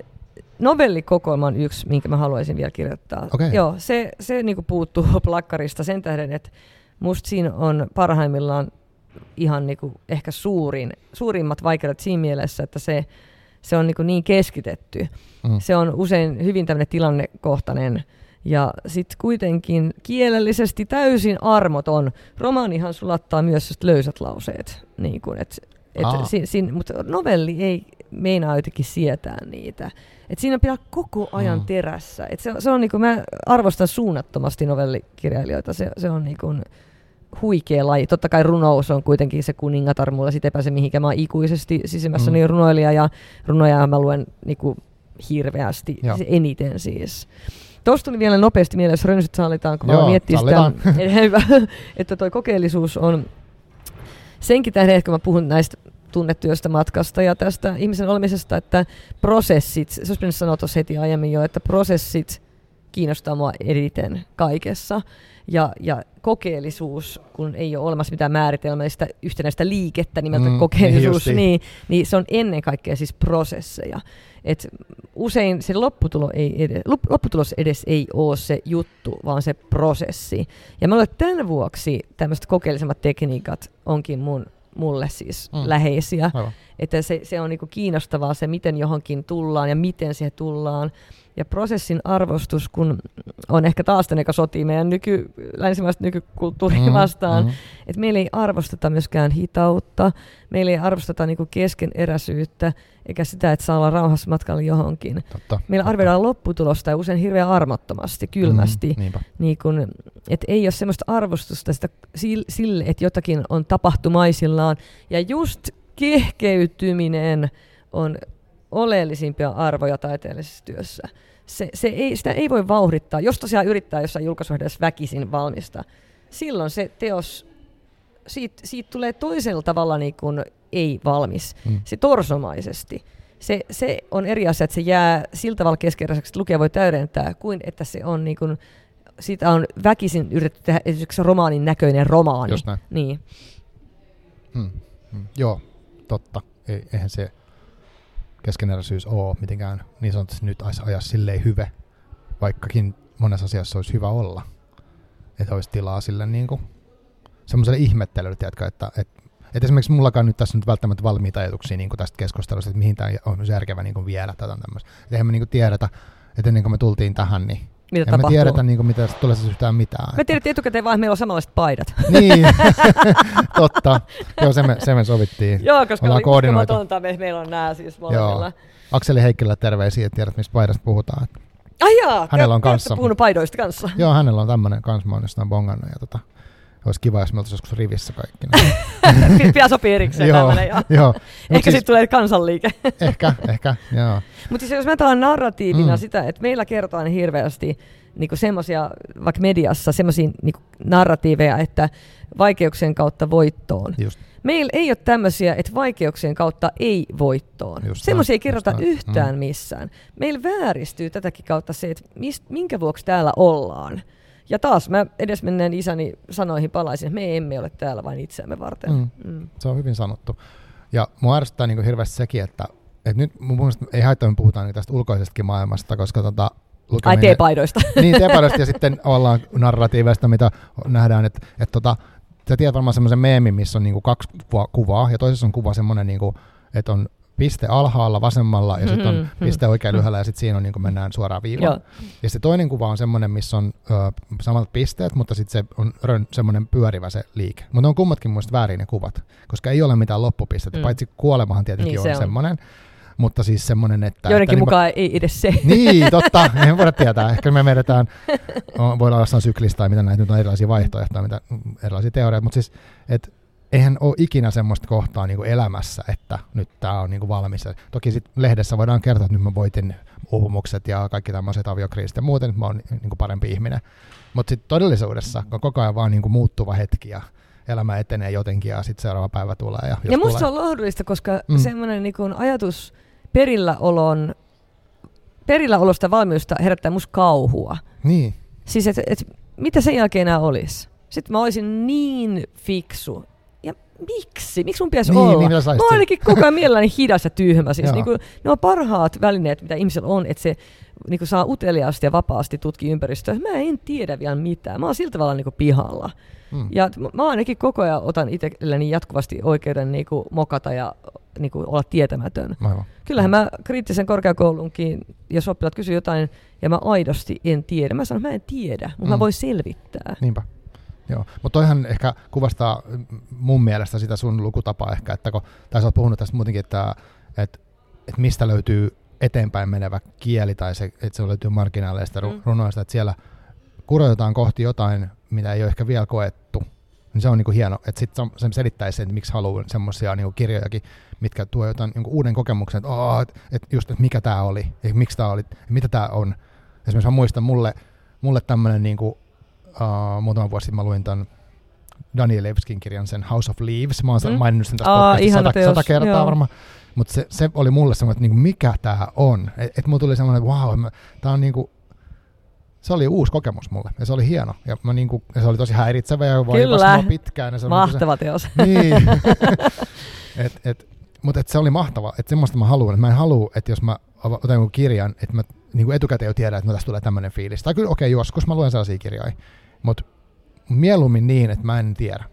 Speaker 2: novellikokoelma on yksi, minkä mä haluaisin vielä kirjoittaa.
Speaker 1: Okay.
Speaker 2: Joo, se, se niin kuin puuttuu [LAUGHS] plakkarista sen tähden, että musta siinä on parhaimmillaan ihan niin kuin ehkä suurin, suurimmat vaikeudet siinä mielessä, että se se on niin, niin keskitetty. Mm. Se on usein hyvin tämmöinen tilannekohtainen ja sitten kuitenkin kielellisesti täysin armoton. Romaanihan sulattaa myös löysät lauseet, niin kuin, et, et si, si, mutta novelli ei meinaa jotenkin sietää niitä. Et siinä pitää koko ajan mm. terässä. Et se, se on niinku, mä arvostan suunnattomasti novellikirjailijoita. Se, se on niinku, huikea laji. Totta kai runous on kuitenkin se kuningatar, mulla sitten epäse mihinkään. Mä oon ikuisesti sisimmässäni mm. runoilija ja runoja mä luen niinku hirveästi, Joo. eniten siis. Tuosta tuli vielä nopeasti mieleen, jos rönsyt sallitaan, kun Joo, miettii sitä, [LAUGHS] että toi kokeellisuus on senkin tähden, että kun mä puhun näistä tunnetyöstä matkasta ja tästä ihmisen olemisesta, että prosessit, se olisi pitänyt sanoa tuossa heti aiemmin jo, että prosessit kiinnostaa mua eniten kaikessa. Ja, ja kokeellisuus, kun ei ole olemassa mitään määritelmäistä yhtenäistä liikettä nimeltä mm, kokeellisuus, niin, niin, niin se on ennen kaikkea siis prosesseja. Et usein se lopputulo ei edes, lopputulos edes ei ole se juttu, vaan se prosessi. Ja mä luulen, että tämän vuoksi tämmöiset kokeellisemmat tekniikat onkin mun mulle siis mm. läheisiä. Aivan. Että se, se on niinku kiinnostavaa se, miten johonkin tullaan ja miten siihen tullaan. Ja prosessin arvostus, kun on ehkä taas tämän, joka sotii meidän nyky, länsimaista nykykulttuuria mm, vastaan, mm. että meillä ei arvosteta myöskään hitautta, meillä ei arvosteta niinku keskeneräisyyttä, eikä sitä, että saa olla rauhassa matkalla johonkin.
Speaker 1: Totta,
Speaker 2: meillä totta. arvioidaan lopputulosta ja usein hirveän armottomasti, kylmästi. Mm, niin kun, et ei ole sellaista arvostusta sitä, sille, että jotakin on tapahtumaisillaan. Ja just kehkeytyminen on oleellisimpia arvoja taiteellisessa työssä. Se, se ei, sitä ei voi vauhdittaa. Jos tosiaan yrittää jossain julkaisuhdessa väkisin valmista, silloin se teos, siitä, siitä tulee toisella tavalla niin kuin ei valmis. Mm. Se torsomaisesti. Se, se on eri asia, että se jää sillä tavalla keskeräiseksi, että lukija voi täydentää, kuin että se on niin kuin, siitä on väkisin yritetty tehdä esimerkiksi romaanin näköinen romaani.
Speaker 1: Just näin.
Speaker 2: Niin.
Speaker 1: Hmm. Hmm. Joo, totta. Ei, eihän se keskeneräisyys ole mitenkään niin sanotusti nyt ajaa silleen hyve, vaikkakin monessa asiassa olisi hyvä olla. Että olisi tilaa sille niin kuin, semmoiselle ihmettelylle, tiedätkö, että, että, että esimerkiksi mullakaan nyt tässä nyt välttämättä valmiita ajatuksia niin tästä keskustelusta, että mihin tämä on järkevä niin viedä tätä tämmöistä. Eihän me niin kuin tiedetä, että ennen kuin me tultiin tähän, niin
Speaker 2: mitä
Speaker 1: en
Speaker 2: tapahtuu.
Speaker 1: me tiedetä, niin kuin, mitä tulee siis yhtään mitään.
Speaker 2: Me tiedettiin etukäteen vaan, että meillä on samanlaiset paidat.
Speaker 1: Niin, [LAUGHS] totta. Joo, se me, se me sovittiin.
Speaker 2: Joo, koska
Speaker 1: Ollaan
Speaker 2: oli
Speaker 1: koordinoitu.
Speaker 2: me, meillä on nämä siis molemmilla.
Speaker 1: Akseli Heikkilä terveisiä, tiedät, mistä paidasta puhutaan.
Speaker 2: Ai jaa,
Speaker 1: Hänellä on kanssa.
Speaker 2: puhunut paidoista kanssa.
Speaker 1: Joo, hänellä on tämmöinen kans, mä oon jostain bongannut. Ja tota, olisi kiva, jos me oltaisiin joskus rivissä kaikki.
Speaker 2: Pi- [LAUGHS] Pian sopii erikseen
Speaker 1: joo,
Speaker 2: tämmöinen. Joo.
Speaker 1: joo.
Speaker 2: Ehkä
Speaker 1: siis,
Speaker 2: sitten tulee kansanliike.
Speaker 1: ehkä, ehkä, joo.
Speaker 2: Mutta siis jos me ajatellaan narratiivina
Speaker 1: Mm.
Speaker 2: sitä, että meillä kerrotaan hirveästi niinku semmoisia, vaikka mediassa, semmoisia niinku narratiiveja, että vaikeuksien kautta voittoon.
Speaker 1: Just.
Speaker 2: Meillä ei ole tämmöisiä, että vaikeuksien kautta ei voittoon.
Speaker 1: Just
Speaker 2: Semmoisia ei kerrota
Speaker 1: just
Speaker 2: yhtään
Speaker 1: Mm.
Speaker 2: missään. Meillä vääristyy tätäkin kautta se, että mist, minkä vuoksi täällä ollaan. Ja taas mä edesmenneen isäni sanoihin palaisin, että me emme ole täällä vain itseämme varten.
Speaker 1: Mm.
Speaker 2: Mm.
Speaker 1: Se on hyvin sanottu. Ja mua ärsyttää niin hirveästi sekin, että, että nyt mun mielestä ei haittaa, että me puhutaan niin tästä ulkoisestakin maailmasta, koska tota,
Speaker 2: Ai
Speaker 1: lukeminen-
Speaker 2: teepaidoista. [LAUGHS]
Speaker 1: niin, teepaidoista ja sitten ollaan narratiiveista, mitä nähdään, että, että tota, sä tiedät varmaan semmoisen meemin, missä on niinku kaksi kuvaa, kuvaa ja toisessa on kuva semmoinen, niinku, että on piste alhaalla vasemmalla ja sitten on
Speaker 2: Mhm,
Speaker 1: piste oikein ylhäällä ja sitten siinä on niinku mennään suoraan viivaan.
Speaker 2: Joo.
Speaker 1: Ja se toinen kuva on semmoinen, missä on ö, samat pisteet, mutta sitten se on rön, semmoinen pyörivä se liike. Mutta on kummatkin muista väärin ne kuvat, koska ei ole mitään loppupistettä,
Speaker 2: Mm.
Speaker 1: paitsi kuolemahan tietenkin
Speaker 2: Niin,
Speaker 1: niin,
Speaker 2: se
Speaker 1: on,
Speaker 2: on.
Speaker 1: semmoinen. Mutta siis semmoinen, että...
Speaker 2: Joidenkin
Speaker 1: että
Speaker 2: mukaan ei edes se.
Speaker 1: niin, totta. [LAUGHS] Ei voida tietää. Ehkä me vedetään, voidaan olla jossain syklistä tai mitä näitä nyt on erilaisia vaihtoehtoja, mitä, erilaisia teorioita, mutta siis, et, eihän ole ikinä semmoista kohtaa niin kuin elämässä, että nyt tämä on niin kuin valmis. Toki sit lehdessä voidaan kertoa, että nyt mä voitin uupumukset ja kaikki tämmöiset aviokriisit ja muuten, nyt mä oon niin kuin parempi ihminen. Mutta sitten todellisuudessa on koko ajan vaan niin kuin muuttuva hetki ja elämä etenee jotenkin ja sitten seuraava päivä tulee. Ja,
Speaker 2: Ja musta
Speaker 1: tulee,
Speaker 2: se on lohdullista, koska mm.
Speaker 1: Mm.
Speaker 2: semmoinen niin ajatus perilläolon, perilläolosta valmiusta herättää musta kauhua.
Speaker 1: Niin,
Speaker 2: Siis, että et, mitä sen jälkeen enää olisi? Sitten mä olisin niin fiksu. Miksi? Miksi mun pitäisi
Speaker 1: niin,
Speaker 2: olla?
Speaker 1: niin, saisit
Speaker 2: oon
Speaker 1: sen?
Speaker 2: ainakin koko ajan mielelläni hidas ja tyhmä. Siis niin kuin, ne on parhaat välineet, mitä ihmisellä on, että se niin kuin saa uteliaasti ja vapaasti tutkia ympäristöä. Mä en tiedä vielä mitään. Mä oon sillä tavalla niin kuin pihalla.
Speaker 1: Mm.
Speaker 2: Ja mä ainakin koko ajan otan itselleni jatkuvasti oikeuden niin kuin mokata ja niin kuin olla tietämätön.
Speaker 1: Aivan.
Speaker 2: Kyllähän mä kriittisen korkeakoulunkin, jos oppilaat kysyy jotain ja mä aidosti en tiedä. Mä sanon, että mä en tiedä, mutta mm. mä voin selvittää.
Speaker 1: Niinpä. Joo, mutta toihan ehkä kuvastaa mun mielestä sitä sun lukutapaa ehkä, että kun, tai sä oot puhunut tästä muutenkin, että, että, että mistä löytyy eteenpäin menevä kieli tai se, että se löytyy marginaaleista
Speaker 2: Mm.
Speaker 1: runoista, että siellä kurotetaan kohti jotain, mitä ei ole ehkä vielä koettu. Niin se on niinku hieno, että sit se- se selittäisi sen, että miksi haluaa semmoisia niinku kirjojakin, mitkä tuo jotain niinku uuden kokemuksen, että oh, et, et just, että mikä tämä oli, ja miksi tämä oli, ja mitä tämä on. Esimerkiksi mä muistan mulle, mulle tämmöinen niinku, uh, muutama vuosi sitten mä luin ton Daniel Levskin kirjan, sen House of Leaves. Mä oon
Speaker 2: Mm.
Speaker 1: maininnut sen tässä
Speaker 2: Aa, ihana
Speaker 1: sata,
Speaker 2: teos,
Speaker 1: sata kertaa
Speaker 2: joo.
Speaker 1: varmaan. Mutta se, se, oli mulle semmoinen, että niinku, mikä tämä on. Että et mulla tuli semmoinen, että wow, tämä on niinku, se oli uusi kokemus mulle ja se oli hieno. Ja, mä niinku, ja se oli tosi häiritsevä ja vaivasi mua pitkään. Ja se niinku
Speaker 2: Mahtava teos.
Speaker 1: Se, niin. [LAUGHS] [LAUGHS] et, et, mutta et se oli mahtava, että semmoista mä haluan. Et mä en halua, että jos mä otan jonkun kirjan, että mä niinku etukäteen jo tiedän, että no tästä tulee tämmöinen fiilis. Tai kyllä okei, okay, joskus mä luen sellaisia kirjoja, mutta mieluummin niin, että mä en tiedä.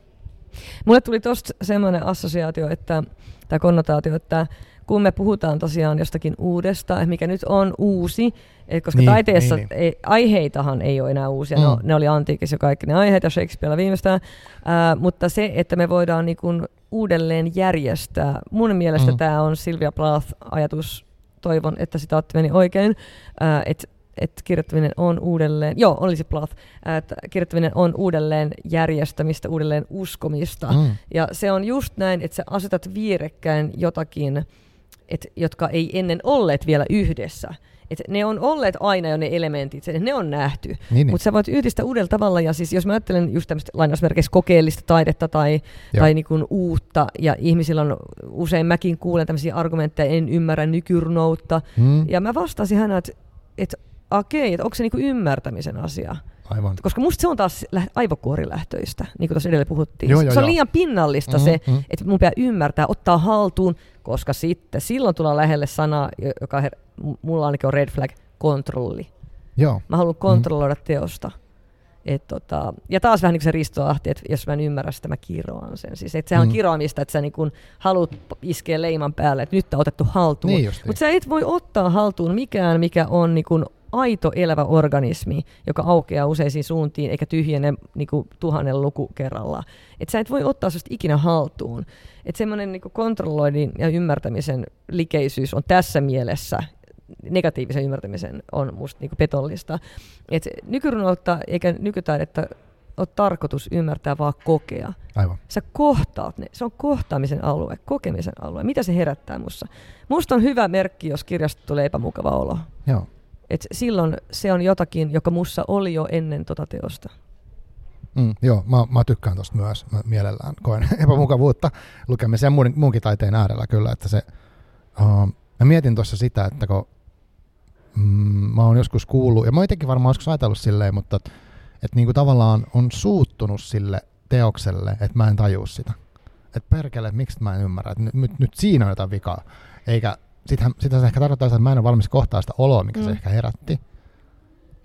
Speaker 2: Mulle tuli tosta semmoinen assosiaatio, että, tai konnotaatio, että kun me puhutaan tosiaan jostakin uudesta, että mikä nyt on uusi, et koska niin,
Speaker 1: Niin,
Speaker 2: taiteessa
Speaker 1: niin,
Speaker 2: Ei, aiheitahan ei ole enää uusia, mm. no,
Speaker 1: Mm.
Speaker 2: ne oli antiikissa jo kaikki ne aiheet ja Shakespearella viimeistään, ää, mutta se, että me voidaan niin kuin uudelleen järjestää, mun mielestä mm. Tämä on Sylvia Plath-ajatus, toivon, että sitä meni oikein, ää, että että kirjoittaminen on uudelleen, joo, oli se Plath, että kirjoittaminen on uudelleen järjestämistä, uudelleen uskomista.
Speaker 1: Mm.
Speaker 2: Ja se on just näin, että sä asetat vierekkäin jotakin et, jotka ei ennen olleet vielä yhdessä. Et ne on olleet aina jo ne elementit, ne on nähty. Niin, niin. Mutta sä voit yhdistää uudella tavalla, ja siis jos mä ajattelen just tämmöistä lainausmerkeissä kokeellista taidetta tai, tai niin kuin uutta, ja ihmisillä on usein, mäkin kuulen tämmöisiä argumentteja, en ymmärrä nykyrunoutta, hmm. ja mä vastasin hänelle, että et, okei, että onko se niin kuin ymmärtämisen asia?
Speaker 1: Aivan.
Speaker 2: Koska musta se on taas aivokuorilähtöistä, niin kuin tuossa edellä puhuttiin. Joo, joo, se on joo. liian pinnallista mm-hmm. se, mm-hmm. että mun pitää ymmärtää, ottaa haltuun, koska sitten silloin tullaan lähelle sana, joka her- mulla ainakin on red flag, kontrolli.
Speaker 1: Joo.
Speaker 2: Mä haluan kontrolloida mm-hmm. teosta. Et tota, ja taas vähän niin kuin se Risto Ahti, että jos mä en ymmärrä sitä, mä kiroan sen. Siis, että sehän mm. on kiroamista, että sä niin kun haluat iskeä leiman päälle, että nyt on otettu haltuun.
Speaker 1: Niin
Speaker 2: Mutta sä et voi ottaa haltuun mikään, mikä on niin kun aito elävä organismi, joka aukeaa useisiin suuntiin eikä tyhjene niin kuin tuhannen luku kerralla. Et sä et voi ottaa sellaista ikinä haltuun. Että semmoinen niin kontrolloinnin ja ymmärtämisen likeisyys on tässä mielessä negatiivisen ymmärtämisen on musta niin petollista. Et nykyrunoutta eikä nykytaidetta ole tarkoitus ymmärtää, vaan kokea.
Speaker 1: Aivan.
Speaker 2: Sä kohtaat ne. Se on kohtaamisen alue, kokemisen alue. Mitä se herättää mussa? Musta on hyvä merkki, jos kirjasta tulee epämukava olo.
Speaker 1: Joo.
Speaker 2: Et silloin se on jotakin, joka mussa oli jo ennen tota teosta.
Speaker 1: Mm, joo, mä, mä tykkään tuosta myös. Mä mielellään koen [LAUGHS] epämukavuutta lukemisen muun, muunkin taiteen äärellä kyllä, että se... Uh, mä mietin tuossa sitä, että kun mm, mä oon joskus kuullut, ja mä oon varmaan joskus ajatellut silleen, mutta että et niinku tavallaan on suuttunut sille teokselle, että mä en tajua sitä. Että perkele, miksi mä en ymmärrä, että nyt, nyt, nyt siinä on jotain vikaa. Eikä sitä, sitä se ehkä tarkoittaa että mä en ole valmis kohtaa sitä oloa, mikä mm. se ehkä herätti.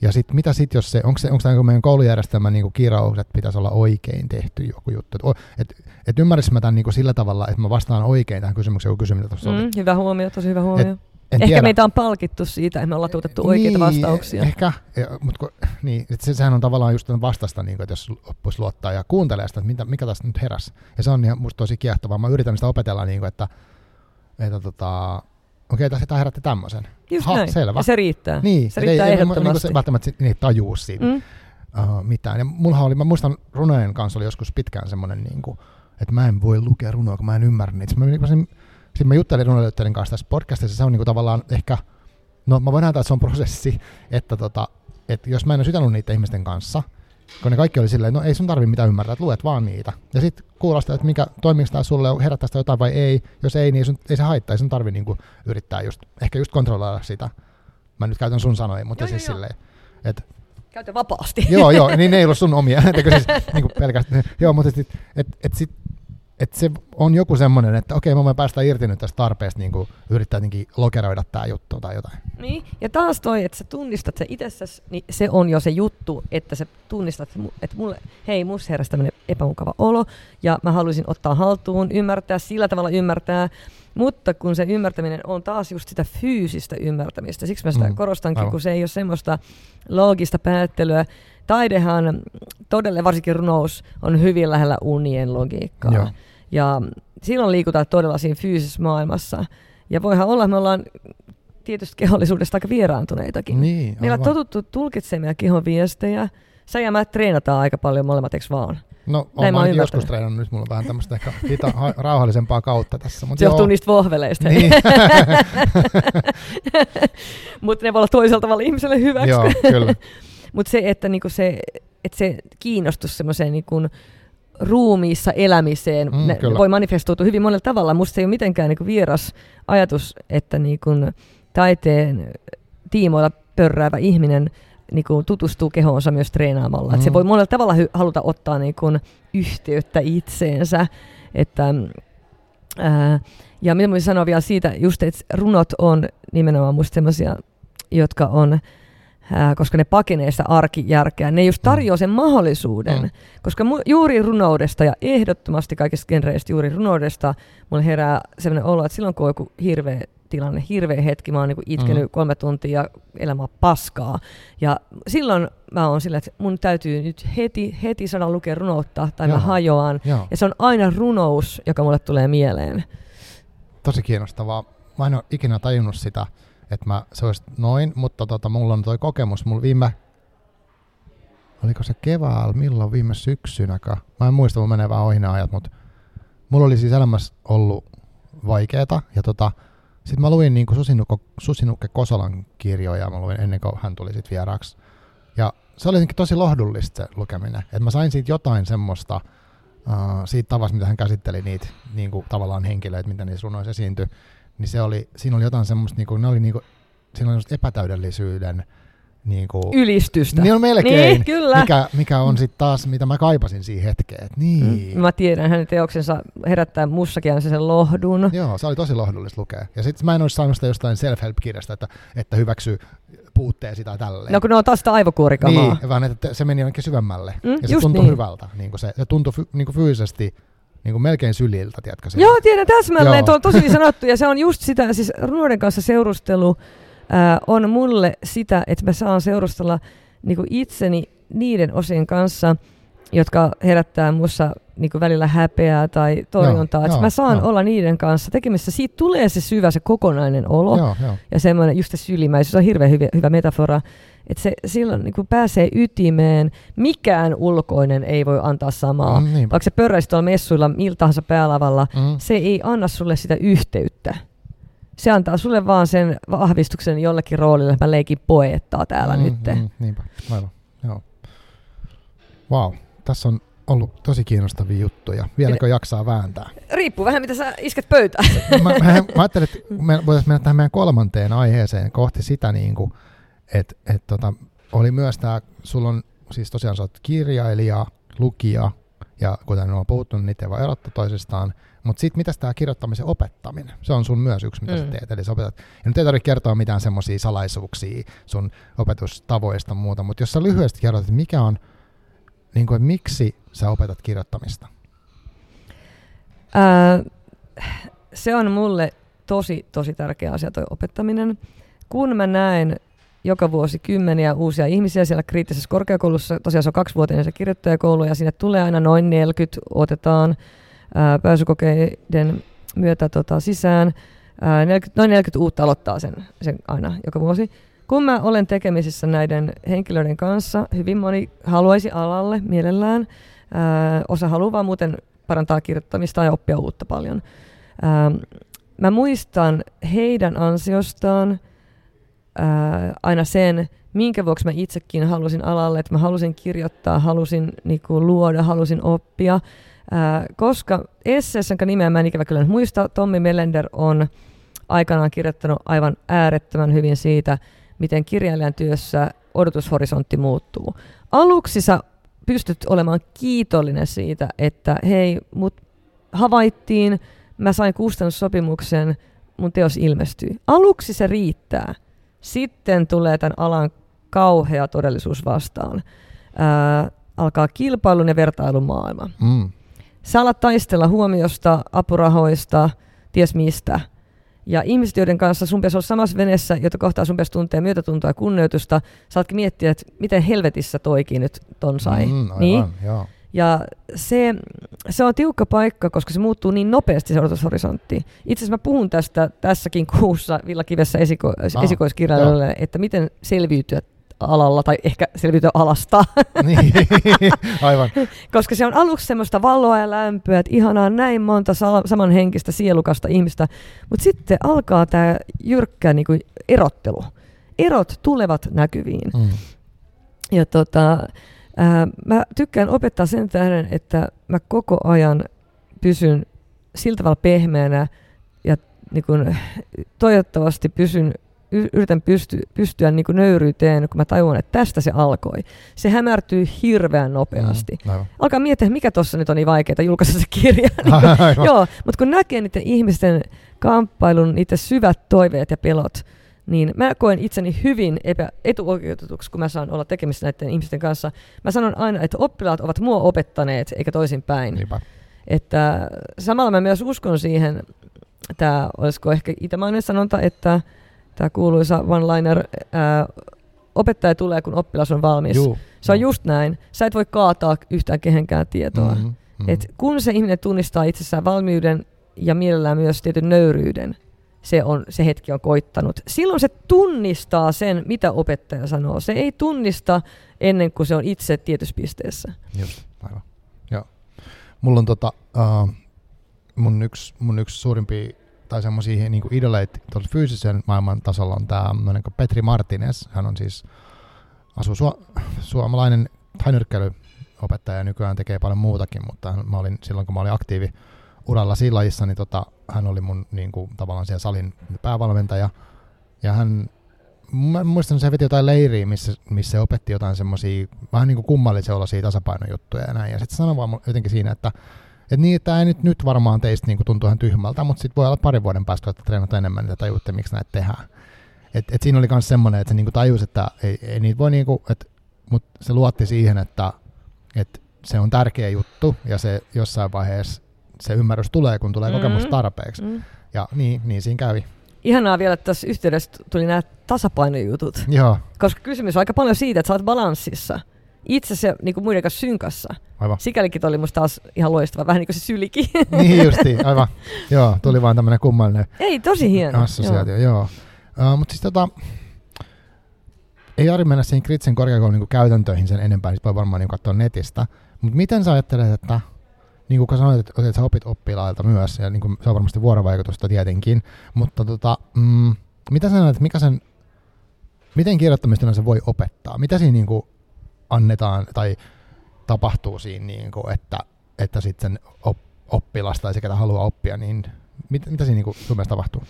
Speaker 1: Ja sitten mitä sitten, jos se, onko, se, onko tämä niinku meidän koulujärjestelmän niin kiraus, että pitäisi olla oikein tehty joku juttu? Että et, et ymmärrisin mä tämän niin sillä tavalla, että mä vastaan oikein tähän kysymykseen, kun kysymys tuossa mm, oli.
Speaker 2: Hyvä huomio, tosi hyvä huomio. Et, en ehkä tiedä. meitä on palkittu siitä, että me ollaan tuotettu niin, oikeita vastauksia.
Speaker 1: Ehkä, mutta niin, se, sehän on tavallaan just vastasta, niin kuin, että jos oppuisi luottaa ja kuuntelee sitä, että mitä, mikä tästä nyt heräsi. Ja se on ihan musta tosi kiehtovaa. Mä yritän sitä opetella, niin kuin, että, että tota, okei, tässä tämä herätti tämmöisen.
Speaker 2: Just ha, näin.
Speaker 1: Selvä.
Speaker 2: Ja se riittää.
Speaker 1: Niin,
Speaker 2: se riittää
Speaker 1: ei,
Speaker 2: ehdottomasti.
Speaker 1: Niin se välttämättä niin, tajuu siitä mm. uh, mitään. Ja mulla oli, mä muistan runojen kanssa oli joskus pitkään semmoinen, niin kuin, että mä en voi lukea runoa, kun mä en ymmärrä niitä. Sitten mä, niin, sitten mä juttelin runoilijoiden kanssa tässä podcastissa, se on niin kuin tavallaan ehkä, no mä voin näyttää, että se on prosessi, että, tota, että jos mä en olisi jutellut niiden ihmisten kanssa – kun ne kaikki oli silleen, no ei sun tarvi mitään ymmärtää, että luet vaan niitä. Ja sitten kuulostaa, että mikä toimiiko tämä sulle, herättää sitä jotain vai ei. Jos ei, niin sun, ei se haittaa, ei sun tarvi niinku yrittää just, ehkä just kontrolloida sitä. Mä nyt käytän sun sanoja, mutta joo, siis joo, silleen, että
Speaker 2: Käytä vapaasti.
Speaker 1: Joo, joo, [LAUGHS] niin ne ei ole sun omia, [LAUGHS] siis niin pelkästään. Joo, mutta sitten, et, et sit, että se on joku semmoinen, että okei, mä voin päästä irti nyt tästä tarpeesta niin yrittää jotenkin lokeroida tämä juttu tai jotain.
Speaker 2: Niin, ja taas toi, että sä tunnistat se itsessäsi, niin se on jo se juttu, että sä tunnistat, että mulle, hei, mus heräsi tämmöinen epämukava olo, ja mä haluaisin ottaa haltuun, ymmärtää, sillä tavalla ymmärtää, mutta kun se ymmärtäminen on taas just sitä fyysistä ymmärtämistä, siksi mä sitä mm, korostankin, aivan. kun se ei ole semmoista loogista päättelyä, taidehan, todella varsinkin runous, on hyvin lähellä unien logiikkaa. Joo. Ja silloin liikutaan todella siinä fyysisessä maailmassa. Ja voihan olla, että me ollaan tietysti kehollisuudesta aika vieraantuneitakin.
Speaker 1: Niin,
Speaker 2: Meillä on totuttu tulkitsemaan kehon viestejä. Sä ja mä treenataan aika paljon molemmat, eikö vaan?
Speaker 1: No, Näin mä oon joskus treenannut, nyt mulla on vähän tämmöistä ehkä hita, rauhallisempaa kautta tässä.
Speaker 2: Mutta Se johtuu niistä vohveleista. Niin. [LAUGHS] mutta ne voi olla toisella tavalla ihmiselle hyväksi.
Speaker 1: Joo, kyllä. [LAUGHS]
Speaker 2: mutta se, että niinku se, että se kiinnostus semmoiseen niinku ruumiissa elämiseen mm, voi manifestoitua hyvin monella tavalla. Musta se ei ole mitenkään niin vieras ajatus, että niin kuin taiteen tiimoilla pörräävä ihminen niin kuin tutustuu kehoonsa myös treenaamalla. Mm. se voi monella tavalla hy- haluta ottaa niin kuin yhteyttä itseensä. Että, ää, ja mitä voisin sanoa vielä siitä, just, että runot on nimenomaan musta sellaisia, jotka on ää, koska ne pakenee sitä arkijärkeä. Ne just tarjoaa sen mahdollisuuden, mm. koska mu- juuri runoudesta ja ehdottomasti kaikista genreistä juuri runoudesta mulle herää sellainen olo, että silloin kun on joku hirveä tilanne, hirveä hetki, mä oon niinku itkenyt mm. kolme tuntia ja elämä on paskaa. Ja silloin mä oon sillä, että mun täytyy nyt heti, heti saada lukea runoutta tai Joo. mä hajoan. Joo. Ja se on aina runous, joka mulle tulee mieleen.
Speaker 1: Tosi kiinnostavaa. Mä en ole ikinä tajunnut sitä, että mä, se olisi noin, mutta tota, mulla on toi kokemus, mulla viime, oliko se keväällä, milloin viime syksynäkään, mä en muista, mun menee vähän ohi ajat, mutta mulla oli siis elämässä ollut vaikeeta, ja tota, Sitten mä luin niin kuin Susinukke, Susinukke Kosolan kirjoja, mä luin ennen kuin hän tuli sitten vieraaksi. Ja se oli tosi lohdullista se lukeminen. Että mä sain siitä jotain semmoista, uh, siitä tavasta, mitä hän käsitteli niitä niin kuin, tavallaan henkilöitä, mitä niissä runoissa esiintyi. Niin se oli, siinä oli jotain semmoista, niin kuin, ne oli niin kuin, siinä oli epätäydellisyyden niin kuin,
Speaker 2: Ylistystä.
Speaker 1: Niin on melkein, niin, kyllä. Mikä, mikä on sitten taas, mitä mä kaipasin siihen hetkeen. Et niin.
Speaker 2: Mm. Mä tiedän, hänen teoksensa herättää mussakin sen lohdun.
Speaker 1: Joo, se oli tosi lohdullista lukea. Ja sitten mä en olisi saanut sitä jostain self-help-kirjasta, että, että hyväksy puutteesi tai tälleen.
Speaker 2: No kun ne on taas sitä aivokuorikamaa.
Speaker 1: Niin, vaan että se meni jonnekin syvemmälle. Mm, ja se tuntui niin. hyvältä. Niin kuin se, se tuntui fy, niin kuin fyysisesti niin kuin melkein syliltä, tiedätkö?
Speaker 2: Joo, tiedän täsmälleen. Tuo on tosi [LAUGHS] sanottu. Ja se on just sitä, siis nuoren kanssa seurustelu ää, on mulle sitä, että mä saan seurustella niin kuin itseni niiden osien kanssa, jotka herättää mussa niin kuin välillä häpeää tai torjuntaa. Joo, joo, mä saan joo. olla niiden kanssa tekemisissä. Siitä tulee se syvä, se kokonainen olo. Joo, joo. Ja semmoinen just se sylimäisyys on hirveän hyvä, hyvä metafora. Että se silloin niin pääsee ytimeen. Mikään ulkoinen ei voi antaa samaa. Mm, Vaikka se pörräisi tuolla messuilla millä tahansa päälavalla, mm. se ei anna sulle sitä yhteyttä se antaa sulle vaan sen vahvistuksen jollekin roolille, että mä leikin poettaa täällä mm, nyt. Mm,
Speaker 1: niinpä, aivan. Joo. Wow, tässä on ollut tosi kiinnostavia juttuja. Vieläkö jaksaa vääntää?
Speaker 2: Riippuu vähän, mitä sä isket pöytään. [LAUGHS]
Speaker 1: mä, mä, mä ajattelin, että me voitaisiin mennä tähän meidän kolmanteen aiheeseen kohti sitä, niin kuin, että et, tota, oli myös tämä, sulla on siis tosiaan sä oot kirjailija, lukija, ja kuten on puhuttu, niin niitä ei voi erottaa toisistaan. Mutta sitten mitä tämä kirjoittamisen opettaminen? Se on sun myös yksi, mitä mm. sä teet. Eli sä opetat. Ja nyt ei tarvitse kertoa mitään semmoisia salaisuuksia sun opetustavoista muuta, mutta jos sä lyhyesti kerrot, että mikä on, niin kuin, miksi sä opetat kirjoittamista?
Speaker 2: Ää, se on mulle tosi, tosi tärkeä asia toi opettaminen. Kun mä näen joka vuosi kymmeniä uusia ihmisiä siellä kriittisessä korkeakoulussa. Tosiaan se on kaksivuotinen se kirjoittajakoulu ja sinne tulee aina noin 40, otetaan ää, pääsykokeiden myötä tota, sisään. Ää, 40, noin 40 uutta aloittaa sen, sen aina joka vuosi. Kun mä olen tekemisissä näiden henkilöiden kanssa, hyvin moni haluaisi alalle mielellään. Ää, osa haluaa vaan muuten parantaa kirjoittamista ja oppia uutta paljon. Ää, mä muistan heidän ansiostaan ää, aina sen, minkä vuoksi mä itsekin halusin alalle, että mä halusin kirjoittaa, halusin niinku, luoda, halusin oppia. Ää, koska esseessä, jonka nimeä mä en ikävä kyllä muista, Tommi Melender on aikanaan kirjoittanut aivan äärettömän hyvin siitä, miten kirjailijan työssä odotushorisontti muuttuu. Aluksi sä pystyt olemaan kiitollinen siitä, että hei, mut havaittiin, mä sain kustannussopimuksen, mun teos ilmestyy. Aluksi se riittää. Sitten tulee tämän alan kauhea todellisuus vastaan. Ää, alkaa kilpailun ja vertailun maailma. Mm. Sä alat taistella huomiosta, apurahoista, ties mistä. Ja ihmiset, joiden kanssa sun pitäisi olla samassa veneessä, jota kohtaa sun pitäisi tuntea myötätuntoa ja kunnioitusta, saatkin miettiä, että miten helvetissä toikin nyt ton sai. Mm, aivan, niin? joo. Ja se, se on tiukka paikka, koska se muuttuu niin nopeasti se odotushorisontti. Itse asiassa mä puhun tästä tässäkin [LAUGHS] kuussa Villakivessä esiko, ah, esikoiskirjailijalle, että miten selviytyä alalla tai ehkä selviytyä alasta. [LAUGHS]
Speaker 1: Niin, aivan. [LAUGHS]
Speaker 2: Koska se on aluksi semmoista valoa ja lämpöä, että ihanaa näin monta samanhenkistä sielukasta ihmistä, mutta sitten alkaa tämä jyrkkä niin kuin erottelu. Erot tulevat näkyviin. Mm. Ja tota, Ää, mä tykkään opettaa sen tähden, että mä koko ajan pysyn sillä tavalla pehmeänä ja niin kun, toivottavasti pysyn, yritän pysty, pystyä niin nöyryyteen, kun mä tajuan, että tästä se alkoi. Se hämärtyy hirveän nopeasti. Mm, Alkaa miettiä, mikä tuossa nyt on niin vaikeaa julkaista se kirja. [LAUGHS] niin joo, mutta kun näkee niiden ihmisten kamppailun, niiden syvät toiveet ja pelot, niin mä koen itseni hyvin epä, etuoikeutetuksi, kun mä saan olla tekemisissä näiden ihmisten kanssa. Mä sanon aina, että oppilaat ovat mua opettaneet, eikä toisinpäin. Niinpä. Että samalla mä myös uskon siihen, tämä olisiko ehkä itämainen sanonta, että tämä kuuluisa one-liner, ää, opettaja tulee, kun oppilas on valmis. Juu, se on just näin. Sä et voi kaataa yhtään kehenkään tietoa. Mm-hmm, mm-hmm. Et kun se ihminen tunnistaa itsessään valmiuden ja mielellään myös tietyn nöyryyden, se, on, se hetki on koittanut. Silloin se tunnistaa sen, mitä opettaja sanoo. Se ei tunnista ennen kuin se on itse tietyssä pisteessä.
Speaker 1: Just, aivan. Joo. Mulla on tota, uh, mun, yksi, mun yksi suurimpia tai semmoisia niin idoleita fyysisen maailman tasolla on tämä Petri Martinez. Hän on siis, asuu su- suomalainen tainyrkkeilyopettaja ja nykyään tekee paljon muutakin, mutta mä olin, silloin kun mä olin aktiivi uralla siinä lajissa, niin tota, hän oli mun niin kuin, tavallaan siellä salin päävalmentaja. Ja hän, mä muistan, että se veti jotain leiriä, missä, missä se opetti jotain semmoisia vähän niin kuin kummallisia olosia tasapainojuttuja ja näin. Ja sitten sanoi vaan jotenkin siinä, että et niin, että ei nyt, nyt varmaan teistä niin kuin tuntuu ihan tyhmältä, mutta sitten voi olla parin vuoden päästä, että treenata enemmän, niin tajuutte, miksi näitä tehdään. Et, et siinä oli myös semmoinen, että se niinku tajusi, että ei, ei niitä voi, niinku, et, mutta se luotti siihen, että et se on tärkeä juttu ja se jossain vaiheessa se ymmärrys tulee, kun tulee mm-hmm. kokemus tarpeeksi. Mm-hmm. Ja niin, niin siinä kävi.
Speaker 2: Ihanaa vielä, että tässä yhteydessä tuli nämä tasapainojutut.
Speaker 1: Joo.
Speaker 2: Koska kysymys on aika paljon siitä, että sä oot balanssissa. Itse ja niin kuin muiden kanssa synkassa.
Speaker 1: Aivan.
Speaker 2: Sikälikin oli musta taas ihan loistava, vähän niin kuin se sylikin. [LAUGHS]
Speaker 1: niin justi, [LAUGHS] aivan. joo, tuli vaan tämmöinen kummallinen
Speaker 2: Ei, tosi hieno.
Speaker 1: Assosiaatio, joo. joo. Uh, Mutta siis tota, ei Ari mennä siihen Kritsen korkeakoulun niin käytäntöihin sen enempää, niin voi varmaan niin katsoa netistä. Mutta miten sä ajattelet, että niin kuin sanoit, että, että sä opit oppilailta myös, ja niin kuin, se on varmasti vuorovaikutusta tietenkin, mutta tota, mm, mitä sä näet, mikä sen, miten kirjoittamista se voi opettaa? Mitä siinä niin kuin annetaan tai tapahtuu siinä, niin kuin, että, että sitten op, oppilas tai se, ketä haluaa oppia, niin mit, mitä siinä niin kuin, sun mielestä tapahtuu?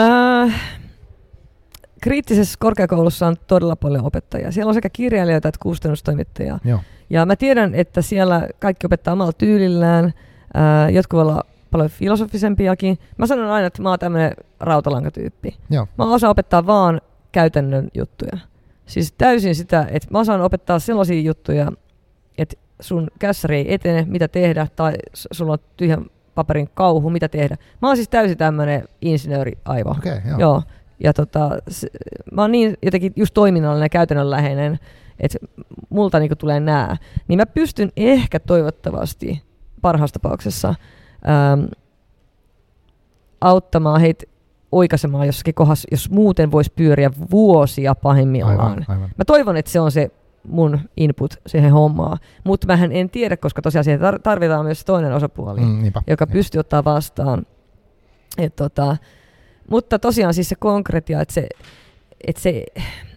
Speaker 2: Äh, kriittisessä korkeakoulussa on todella paljon opettajia. Siellä on sekä kirjailijoita että kustannustoimittajia.
Speaker 1: Joo.
Speaker 2: Ja mä tiedän, että siellä kaikki opettaa omalla tyylillään. Ää, jotkut voi olla paljon filosofisempiakin. Mä sanon aina, että mä oon tämmöinen rautalankatyyppi.
Speaker 1: Joo.
Speaker 2: Mä osaan opettaa vaan käytännön juttuja. Siis täysin sitä, että mä osaan opettaa sellaisia juttuja, että sun kässäri ei etene, mitä tehdä, tai sulla on tyhjän paperin kauhu, mitä tehdä. Mä oon siis täysin tämmöinen insinööriaivo.
Speaker 1: Okay, joo.
Speaker 2: joo. Ja tota, se, mä oon niin jotenkin just toiminnallinen ja käytännönläheinen, että multa niinku tulee nää. Niin mä pystyn ehkä toivottavasti parhaassa tapauksessa ähm, auttamaan heitä oikaisemaan jossakin kohdassa, jos muuten voisi pyöriä vuosia pahimmillaan.
Speaker 1: Aivan, aivan.
Speaker 2: Mä toivon, että se on se mun input siihen hommaan. Mutta mähän en tiedä, koska tosiaan siihen tarvitaan myös toinen osapuoli,
Speaker 1: mm, niinpä,
Speaker 2: joka
Speaker 1: niinpä.
Speaker 2: pystyy ottaa vastaan. Et tota, mutta tosiaan siis se konkretia, että se, että se,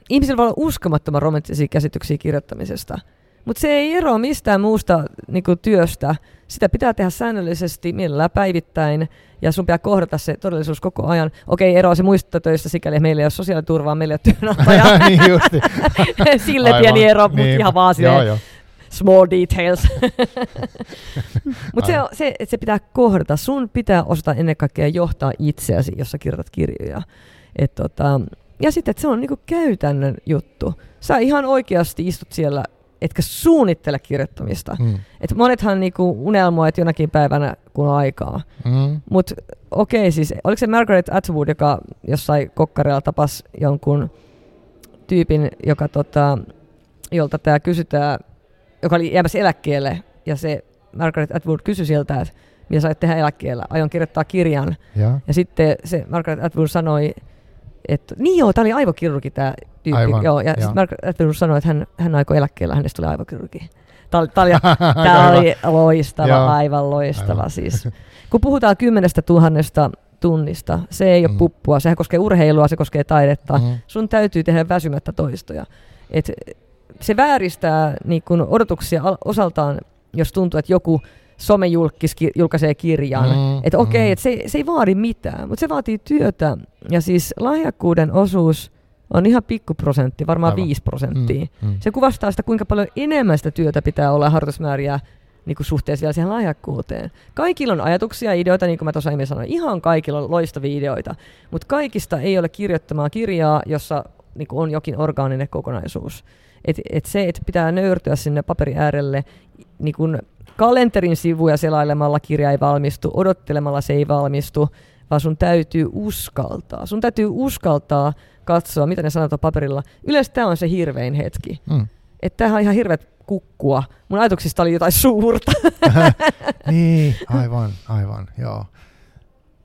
Speaker 2: ihmisillä voi olla uskomattoman romanttisia käsityksiä kirjoittamisesta, mutta se ei eroa mistään muusta niin kuin, työstä. Sitä pitää tehdä säännöllisesti, mielellään päivittäin, ja sun pitää kohdata se todellisuus koko ajan. Okei, eroa se muista töistä sikäli, meillä ei ole sosiaaliturvaa, meillä ei ole työnantaja. [LAUGHS]
Speaker 1: niin justi. [LAUGHS]
Speaker 2: Sille Aivan. pieni ero, mutta niin. ihan vaan joo, joo. small details. [LAUGHS] mutta se, se, että se pitää kohdata. Sun pitää osata ennen kaikkea johtaa itseäsi, jos sä kirjoitat kirjoja. Et tota, ja sitten, että se on niinku käytännön juttu. Sä ihan oikeasti istut siellä etkä suunnittele kirjoittamista. Mm. Et monethan niinku unelmoi, että jonakin päivänä kun on aikaa. Mm. Mutta okei, okay, siis oliko se Margaret Atwood, joka jossain kokkarella tapas jonkun tyypin, joka tota, jolta tämä kysytään, joka oli jäämässä eläkkeelle, ja se Margaret Atwood kysyi sieltä, että mitä sait tehdä eläkkeellä. Aion kirjoittaa kirjan.
Speaker 1: Ja,
Speaker 2: ja sitten se Margaret Atwood sanoi, että niin joo, tämä oli aivokirurgi tämä tyyppi.
Speaker 1: Aivan,
Speaker 2: joo, ja sitten Margaret Atwood sanoi, että hän, hän aikoi eläkkeellä, hänestä tuli aivokirurgi. [LAUGHS] Tämä oli, tämä oli loistava, joo. aivan loistava aivan. siis. Kun puhutaan kymmenestä tuhannesta tunnista, se ei ole mm. puppua, sehän koskee urheilua, se koskee taidetta. Mm. Sun täytyy tehdä väsymättä toistoja. Et se vääristää niin kun odotuksia osaltaan, jos tuntuu, että joku somejulkis julkaisee kirjan. Mm, että okei, okay, mm. et se, se ei vaadi mitään, mutta se vaatii työtä. Ja siis lahjakkuuden osuus on ihan pikkuprosentti, varmaan Aivan. 5 prosenttia. Mm, mm. Se kuvastaa sitä, kuinka paljon enemmän sitä työtä pitää olla harjoitusmääriä niin kuin suhteessa vielä siihen lahjakkuuteen. Kaikilla on ajatuksia ja ideoita, niin kuin mä tuossa aiemmin sanoin. Ihan kaikilla on loistavia ideoita, mutta kaikista ei ole kirjoittamaan kirjaa, jossa niin kuin on jokin orgaaninen kokonaisuus. Et, et se, että pitää nöyrtyä sinne paperi äärelle niin kuin kalenterin sivuja selailemalla kirja ei valmistu, odottelemalla se ei valmistu, vaan sun täytyy uskaltaa. Sun täytyy uskaltaa katsoa, mitä ne sanoo paperilla. Yleensä tämä on se hirvein hetki. Mm. Että tämähän on ihan hirveät kukkua. Mun ajatuksista oli jotain suurta. [LAUGHS]
Speaker 1: niin, [LAUGHS] aivan, aivan, joo.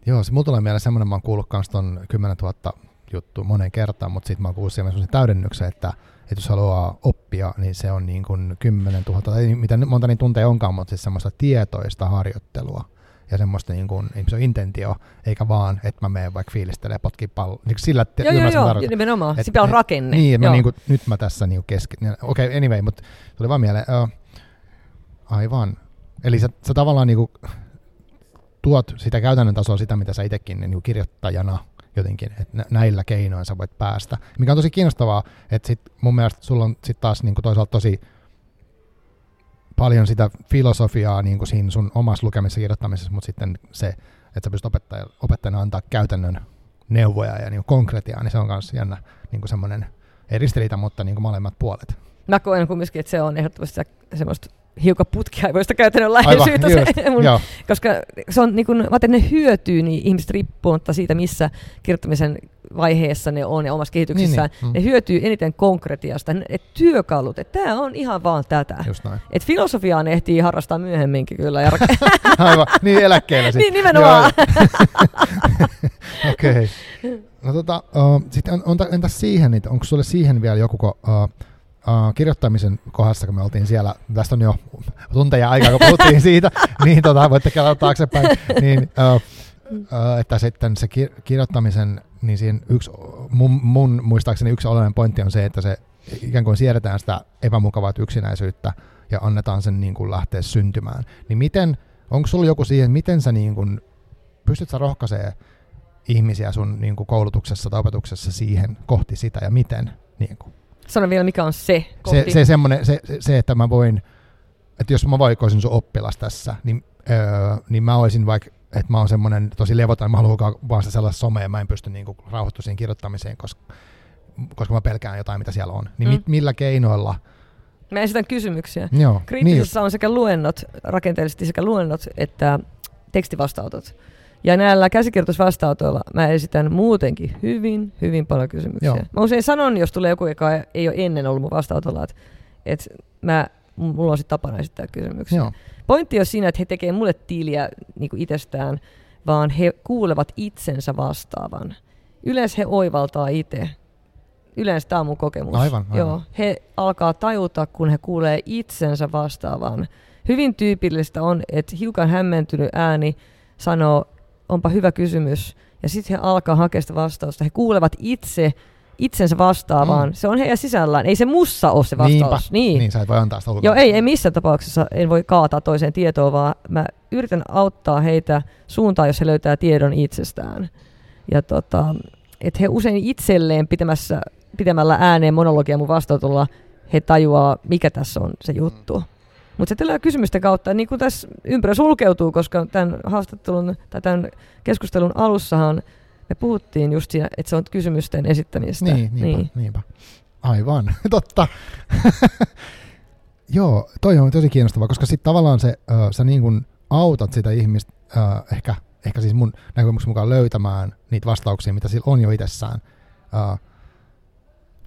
Speaker 1: Joo, se mulla tulee mieleen semmoinen, mä oon kuullut kans ton 10 000 juttu monen kertaan, mutta sitten mä oon kuullut semmoisen täydennyksen, että, että jos haluaa oppia, niin se on niin kuin 10 000, tai mitä monta niin tunteja onkaan, mutta siis semmoista tietoista harjoittelua ja semmoista niin kuin, se on intentio, eikä vaan, että mä menen vaikka fiilistelee potkii pallo. Niin sillä
Speaker 2: te, joo, joo, joo, nimenomaan. Et, se pitää olla rakenne.
Speaker 1: Niin, mä niin kuin, nyt mä tässä niin kesken. Okei, okay, anyway, mutta tuli vaan mieleen. Uh, aivan. Eli sä, sä tavallaan niin kuin, tuot sitä käytännön tasoa sitä, mitä sä itsekin niin kirjoittajana jotenkin, että näillä keinoin sä voit päästä. Mikä on tosi kiinnostavaa, että sit mun mielestä sulla on sit taas niin toisaalta tosi paljon sitä filosofiaa niin siinä sun omassa lukemisessa kirjoittamisessa, mutta sitten se, että sä pystyt opettajana antaa käytännön neuvoja ja niin konkretiaa, niin se on myös jännä niin semmoinen, ei ristiriita, mutta niin molemmat puolet.
Speaker 2: Mä koen kumminkin, että se on ehdottomasti semmoista hiukan putkiaivoista käytännön läheisyyttä, se, [LAUGHS] mun, koska se on, niin kun, mä ne hyötyy niin ihmiset riippumatta siitä, missä kirjoittamisen vaiheessa ne on ja omassa kehityksessään, niin, niin. ne hyötyy eniten konkretiasta, et työkalut, että tämä on ihan vaan tätä. Et filosofiaa ne ehtii harrastaa myöhemminkin kyllä. Ja [LAUGHS]
Speaker 1: Aivan, niin eläkkeellä sitten.
Speaker 2: niin nimenomaan. [LAUGHS]
Speaker 1: Okei. okay. No tota, uh, sitten on, on, entäs siihen, niin onko sulle siihen vielä joku, uh, uh, kirjoittamisen kohdassa, kun me oltiin siellä, tästä on jo tunteja aikaa, kun puhuttiin siitä, [LAUGHS] niin tota, voitte kelata taaksepäin, niin, uh, uh, että sitten se kir- kirjoittamisen, niin siinä yksi, mun, mun muistaakseni yksi oleellinen pointti on se, että se ikään kuin siirretään sitä epämukavaa yksinäisyyttä ja annetaan sen niin kuin lähteä syntymään. Niin miten, onko sulla joku siihen, miten sä niin kuin, pystyt sä rohkaisemaan ihmisiä sun niin kuin koulutuksessa tai opetuksessa siihen kohti sitä ja miten? Niin kuin?
Speaker 2: Sano vielä, mikä on se
Speaker 1: kohti. Se, se, semmoinen, se, se, että mä voin, että jos mä vaikoisin sun oppilas tässä, niin, öö, niin mä olisin vaikka, että mä oon semmoinen tosi levoton, mä haluan vaan sitä sellaista somea, mä en pysty niinku rauhoittumaan siihen kirjoittamiseen, koska, koska mä pelkään jotain, mitä siellä on. Niin mm. mit, millä keinoilla
Speaker 2: Mä esitän kysymyksiä. Joo, Kriittisessä niin on sekä luennot, rakenteellisesti sekä luennot että tekstivastautot. Ja näillä käsikirjoitusvastaanotoilla mä esitän muutenkin hyvin, hyvin paljon kysymyksiä. Joo. Mä usein sanon, jos tulee joku, joka ei ole ennen ollut mun vastaanotolla, että, että mä, mulla on sitten tapana esittää kysymyksiä. Joo. Pointti on siinä, että he tekevät mulle tiiliä niin kuin itsestään, vaan he kuulevat itsensä vastaavan. Yleensä he oivaltaa itse. Yleensä tämä on mun kokemus.
Speaker 1: Aivan, aivan.
Speaker 2: Joo, he alkaa tajuta, kun he kuulee itsensä vastaavan. Hyvin tyypillistä on, että hiukan hämmentynyt ääni sanoo onpa hyvä kysymys. Ja sitten he alkaa hakea sitä vastausta. He kuulevat itse itsensä vastaavaan. Mm. Se on heidän sisällään. Ei se mussa ole se vastaus.
Speaker 1: Niinpä. Niin. niin, sä et voi antaa sitä
Speaker 2: Joo, ei, ei missään tapauksessa en voi kaataa toiseen tietoa, vaan mä yritän auttaa heitä suuntaan, jos he löytää tiedon itsestään. Ja tota, että he usein itselleen pitämässä, pitämällä ääneen monologia mun vastautulla, he tajuaa, mikä tässä on se juttu. Mm. Mutta se tulee kysymysten kautta, niin kuin tässä ympärä sulkeutuu, koska tämän haastattelun tai tämän keskustelun alussahan me puhuttiin just siinä, että se on kysymysten esittämistä.
Speaker 1: Niin, niinpä, niin. niinpä. Aivan, [LAUGHS] totta. [LAUGHS] Joo, toi on tosi kiinnostavaa, koska sitten tavallaan se, äh, sä niin kuin autat sitä ihmistä äh, ehkä, ehkä siis mun näkemyksen mukaan löytämään niitä vastauksia, mitä sillä on jo itsessään. Äh,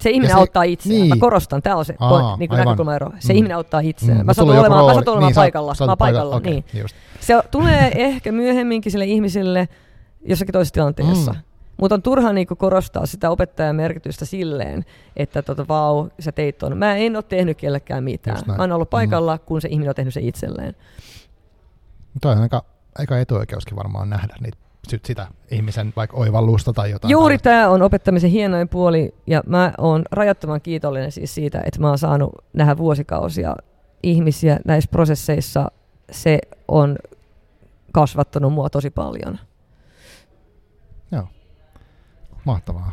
Speaker 2: se ihminen se, auttaa itseään. Niin. Mä korostan, tämä on se Aa, niin näkökulmaero. Se mm. ihminen auttaa itseään. Mm. Mä satun olemaan, mä satun olemaan niin, paikalla. Sä, mä paikalla. Okay, niin. Se tulee ehkä myöhemminkin sille ihmiselle jossakin toisessa tilanteessa. Mm. Mutta on turha niinku korostaa sitä opettajan merkitystä silleen, että tota, vau, sä teit ton. Mä en ole tehnyt kellekään mitään. Mä oon ollut paikalla, mm. kun se ihminen on tehnyt se itselleen.
Speaker 1: Toi on aika, aika etuoikeuskin varmaan nähdä niitä sitä ihmisen vaikka oivallusta tai jotain.
Speaker 2: Juuri tämä on opettamisen hienoin puoli ja mä oon rajattoman kiitollinen siis siitä, että mä oon saanut nähdä vuosikausia ihmisiä näissä prosesseissa. Se on kasvattanut mua tosi paljon.
Speaker 1: Joo, mahtavaa.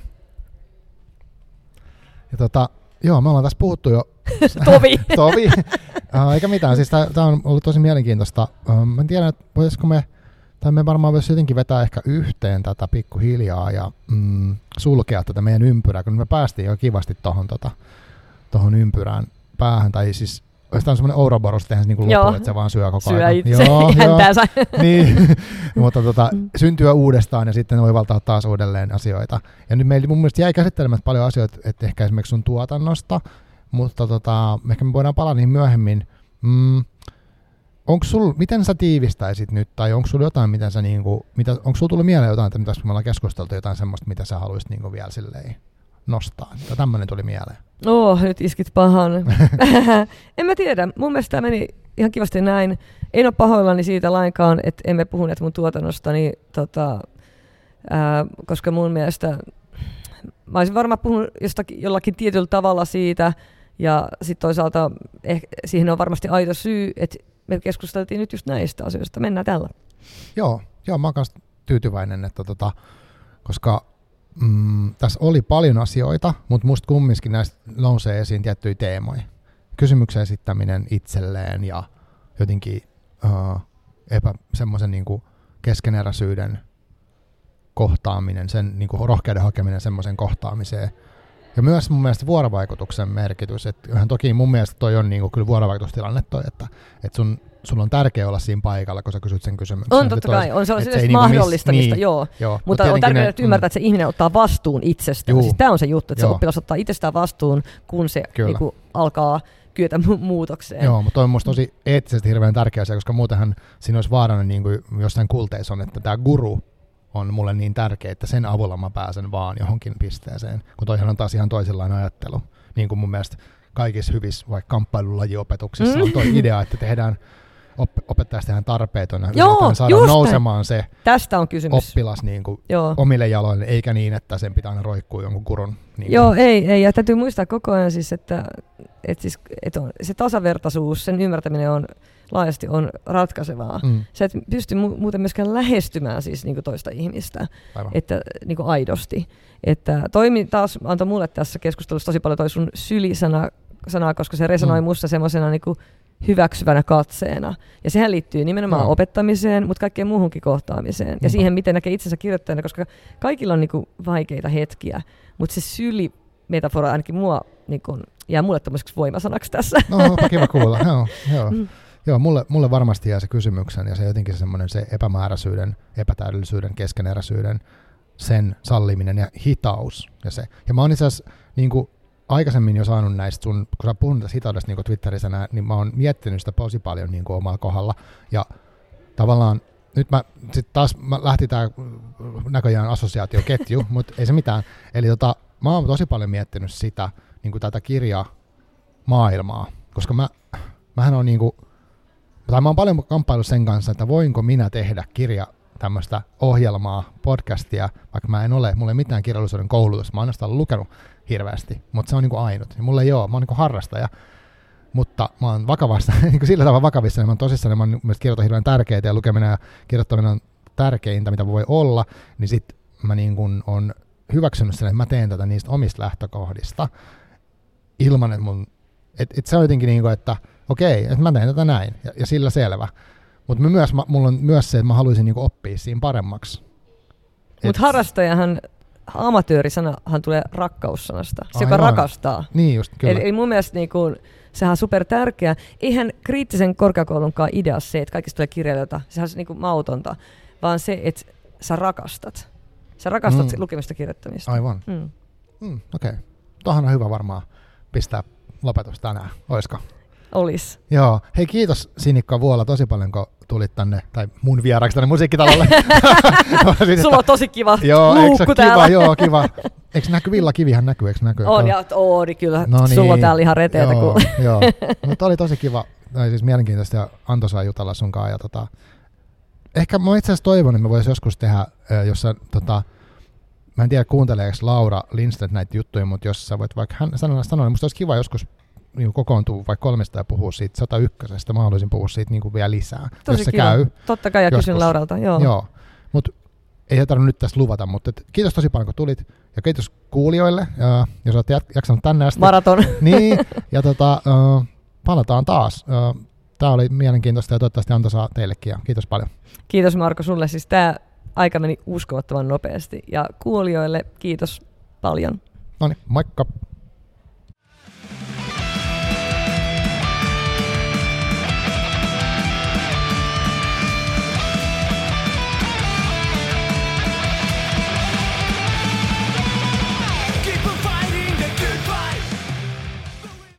Speaker 1: Ja tota, joo, me ollaan tässä puhuttu jo. [LAUGHS]
Speaker 2: Tovi. [LAUGHS]
Speaker 1: Tovi. Eikä mitään, siis tämä on ollut tosi mielenkiintoista. Mä en tiedä, että voisiko me tai me varmaan voisi jotenkin vetää ehkä yhteen tätä pikkuhiljaa ja mm, sulkea tätä meidän ympyrää, kun me päästiin jo kivasti tuohon tota, tohon ympyrään päähän, tai siis Oikeastaan semmoinen Ouroboros tehdään niin lopu, että se vaan syö koko
Speaker 2: syö
Speaker 1: ajan.
Speaker 2: Itse joo, [LAUGHS] joo. [LAUGHS]
Speaker 1: niin. [LAUGHS] mutta tota, syntyä uudestaan ja sitten oivaltaa taas uudelleen asioita. Ja nyt meillä mun mielestä jäi käsittelemättä paljon asioita, että ehkä esimerkiksi sun tuotannosta, mutta tota, ehkä me voidaan palata niin myöhemmin. Mm, onko sul, miten sä tiivistäisit nyt, tai onko sulla jotain, mitä sä niinku, mitä, onko sulla tullut mieleen jotain, että mitä me ollaan keskusteltu, jotain semmoista, mitä sä haluaisit niinku vielä silleen nostaa? Tai tämmöinen tuli mieleen.
Speaker 2: Oh, nyt iskit pahan. [LAUGHS] en mä tiedä. Mun mielestä tämä meni ihan kivasti näin. En ole pahoillani siitä lainkaan, että emme puhuneet mun tuotannostani, tota, ää, koska mun mielestä mä olisin varmaan puhunut jostakin, jollakin tietyllä tavalla siitä, ja sitten toisaalta eh, siihen on varmasti aito syy, että me keskusteltiin nyt just näistä asioista. Mennään tällä.
Speaker 1: Joo, joo mä oon tyytyväinen, että tota, koska mm, tässä oli paljon asioita, mutta musta kumminkin näistä nousee esiin tiettyjä teemoja. Kysymyksen esittäminen itselleen ja jotenkin uh, epä, semmoisen niin keskeneräisyyden kohtaaminen, sen niin kuin rohkeuden hakeminen semmoisen kohtaamiseen. Ja myös mun mielestä vuorovaikutuksen merkitys. Että toki mun mielestä toi on niin kuin kyllä vuorovaikutustilanne toi, että, että sun sulla on tärkeää olla siinä paikalla, kun sä kysyt sen kysymyksen.
Speaker 2: On totta kai, on se, on se, se mahdollistamista, niin, joo. joo. Mutta on tärkeää että ymmärtää, mm. että se ihminen ottaa vastuun itsestä. Siis tämä on se juttu, että joo. se oppilas ottaa itsestään vastuun, kun se niinku, alkaa kyetä mu- muutokseen.
Speaker 1: Joo, mutta on musta tosi eettisesti hirveän tärkeä asia, koska muutenhan siinä olisi vaarana, niin kuin jossain kulteissa on, että tämä guru on mulle niin tärkeä, että sen avulla mä pääsen vaan johonkin pisteeseen, kun toihan on taas ihan toisenlainen ajattelu. Niin kuin mun mielestä kaikissa hyvissä vaikka kamppailulajiopetuksissa mm. on toi idea, että tehdään op, opettajasta tehdään tarpeeton ja Joo, saada nousemaan se
Speaker 2: Tästä on kysymys.
Speaker 1: oppilas niin kuin omille jaloille, eikä niin, että sen pitää aina roikkua jonkun kurun. Niin
Speaker 2: Joo, ei, ei, ja täytyy muistaa koko ajan siis, että, että, siis, että on, se tasavertaisuus, sen ymmärtäminen on laajasti on ratkaisevaa. Mm. Se, että pystyy mu- muuten myöskään lähestymään siis niin kuin toista ihmistä, Aivan. että niin kuin aidosti. Että toimi taas antoi mulle tässä keskustelussa tosi paljon toi sun sylisana, sanaa, koska se resonoi mm. musta semmoisena niin hyväksyvänä katseena. Ja sehän liittyy nimenomaan no. opettamiseen, mutta kaikkeen muuhunkin kohtaamiseen. Ja siihen, miten näkee itsensä kirjoittajana, koska kaikilla on niinku vaikeita hetkiä, mutta se syli metafora ainakin mua niinku, jää mulle tämmöiseksi voimasanaksi tässä.
Speaker 1: No, kiva kuulla. joo, [LAUGHS] joo. Mm. Joo, mulle, mulle varmasti jää se kysymyksen ja se jotenkin semmoinen se epämääräisyyden, epätäydellisyyden, keskeneräisyyden, sen salliminen ja hitaus. Ja, se. ja mä oon itse asiassa niin kuin aikaisemmin jo saanut näistä sun, kun sä puhunut hitaudesta niin Twitterissä, nää, niin mä oon miettinyt sitä tosi paljon niin omalla kohdalla. Ja tavallaan nyt mä sit taas mä lähti tää näköjään assosiaatioketju, [LAUGHS] mutta ei se mitään. Eli tota, mä oon tosi paljon miettinyt sitä, niin tätä kirjaa maailmaa, koska mä, mähän on niin kuin, tai mä oon paljon kamppailu sen kanssa, että voinko minä tehdä kirja tämmöistä ohjelmaa, podcastia, vaikka mä en ole, mulla ei mitään kirjallisuuden koulutusta, mä oon ainoastaan lukenut hirveästi, mutta se on niin kuin ainut. Ja mulla ei ole, mä oon niin kuin harrastaja, mutta mä oon vakavassa, [LAUGHS] niin kuin sillä tavalla vakavissa, niin mä oon tosissaan, mä oon myös kirjoitan hirveän tärkeitä ja lukeminen ja kirjoittaminen on tärkeintä, mitä voi olla, niin sit mä niin kuin on hyväksynyt sen, että mä teen tätä niistä omista lähtökohdista ilman, että mun, et, et se on jotenkin niin kuin, että okei, että mä teen tätä näin ja, ja sillä selvä. Mutta myös, mulla on myös se, että mä haluaisin niinku oppia siinä paremmaksi.
Speaker 2: Mutta harrastajahan amatöörisanahan tulee rakkaussanasta, se joka rakastaa.
Speaker 1: Niin just, kyllä.
Speaker 2: Eli, eli mun mielestä niin kuin, sehän on super tärkeä. Eihän kriittisen korkeakoulunkaan idea se, että kaikista tulee kirjailijoita, sehän on niin kuin mautonta, vaan se, että sä rakastat. Sä rakastat mm. lukemista kirjoittamista.
Speaker 1: Aivan. Mm. Mm, Okei. Okay. Tuohan on hyvä varmaan pistää lopetus tänään, oisko?
Speaker 2: Olis.
Speaker 1: Joo. Hei kiitos Sinikka Vuola tosi paljon, kun tulit tänne, tai mun vieraksi tänne musiikkitalolle. [LAUGHS]
Speaker 2: Sulla on tosi kiva
Speaker 1: joo, luukku kiva, täällä. Joo, kiva. Eikö näky Villa Kivihän näkyy, eikö näkyy?
Speaker 2: On, ja Oodi kyllä. No niin, Sulla on täällä ihan reteitä.
Speaker 1: Joo, kun... joo. [LAUGHS] Mutta oli tosi kiva, tai siis mielenkiintoista ja antoisaa jutella sunkaan. Ja tota, ehkä mä itse asiassa toivon, että me voisi joskus tehdä, jossa tota, mä en tiedä kuunteleeko Laura Lindstedt näitä juttuja, mutta jos sä voit vaikka hän sanoa, sanoa niin musta olisi kiva joskus niin kokoontuu vaikka kolmesta ja puhuu siitä 101. Mä haluaisin puhua siitä niin kuin vielä lisää, Tosi jos se kiva. käy.
Speaker 2: Totta kai, ja joskus. kysyn Lauralta. Joo.
Speaker 1: joo. Mutta ei tarvitse nyt tästä luvata, mutta et, kiitos tosi paljon kun tulit. Ja kiitos kuulijoille, ja, jos olet jaksanut tänne asti.
Speaker 2: Maraton. [LAUGHS]
Speaker 1: niin, ja tota, uh, palataan taas. Uh, tämä oli mielenkiintoista ja toivottavasti antoisaa teillekin. Ja kiitos paljon.
Speaker 2: Kiitos Marko sulle. Siis tämä aika meni uskomattoman nopeasti. Ja kuulijoille kiitos paljon.
Speaker 1: No niin, moikka.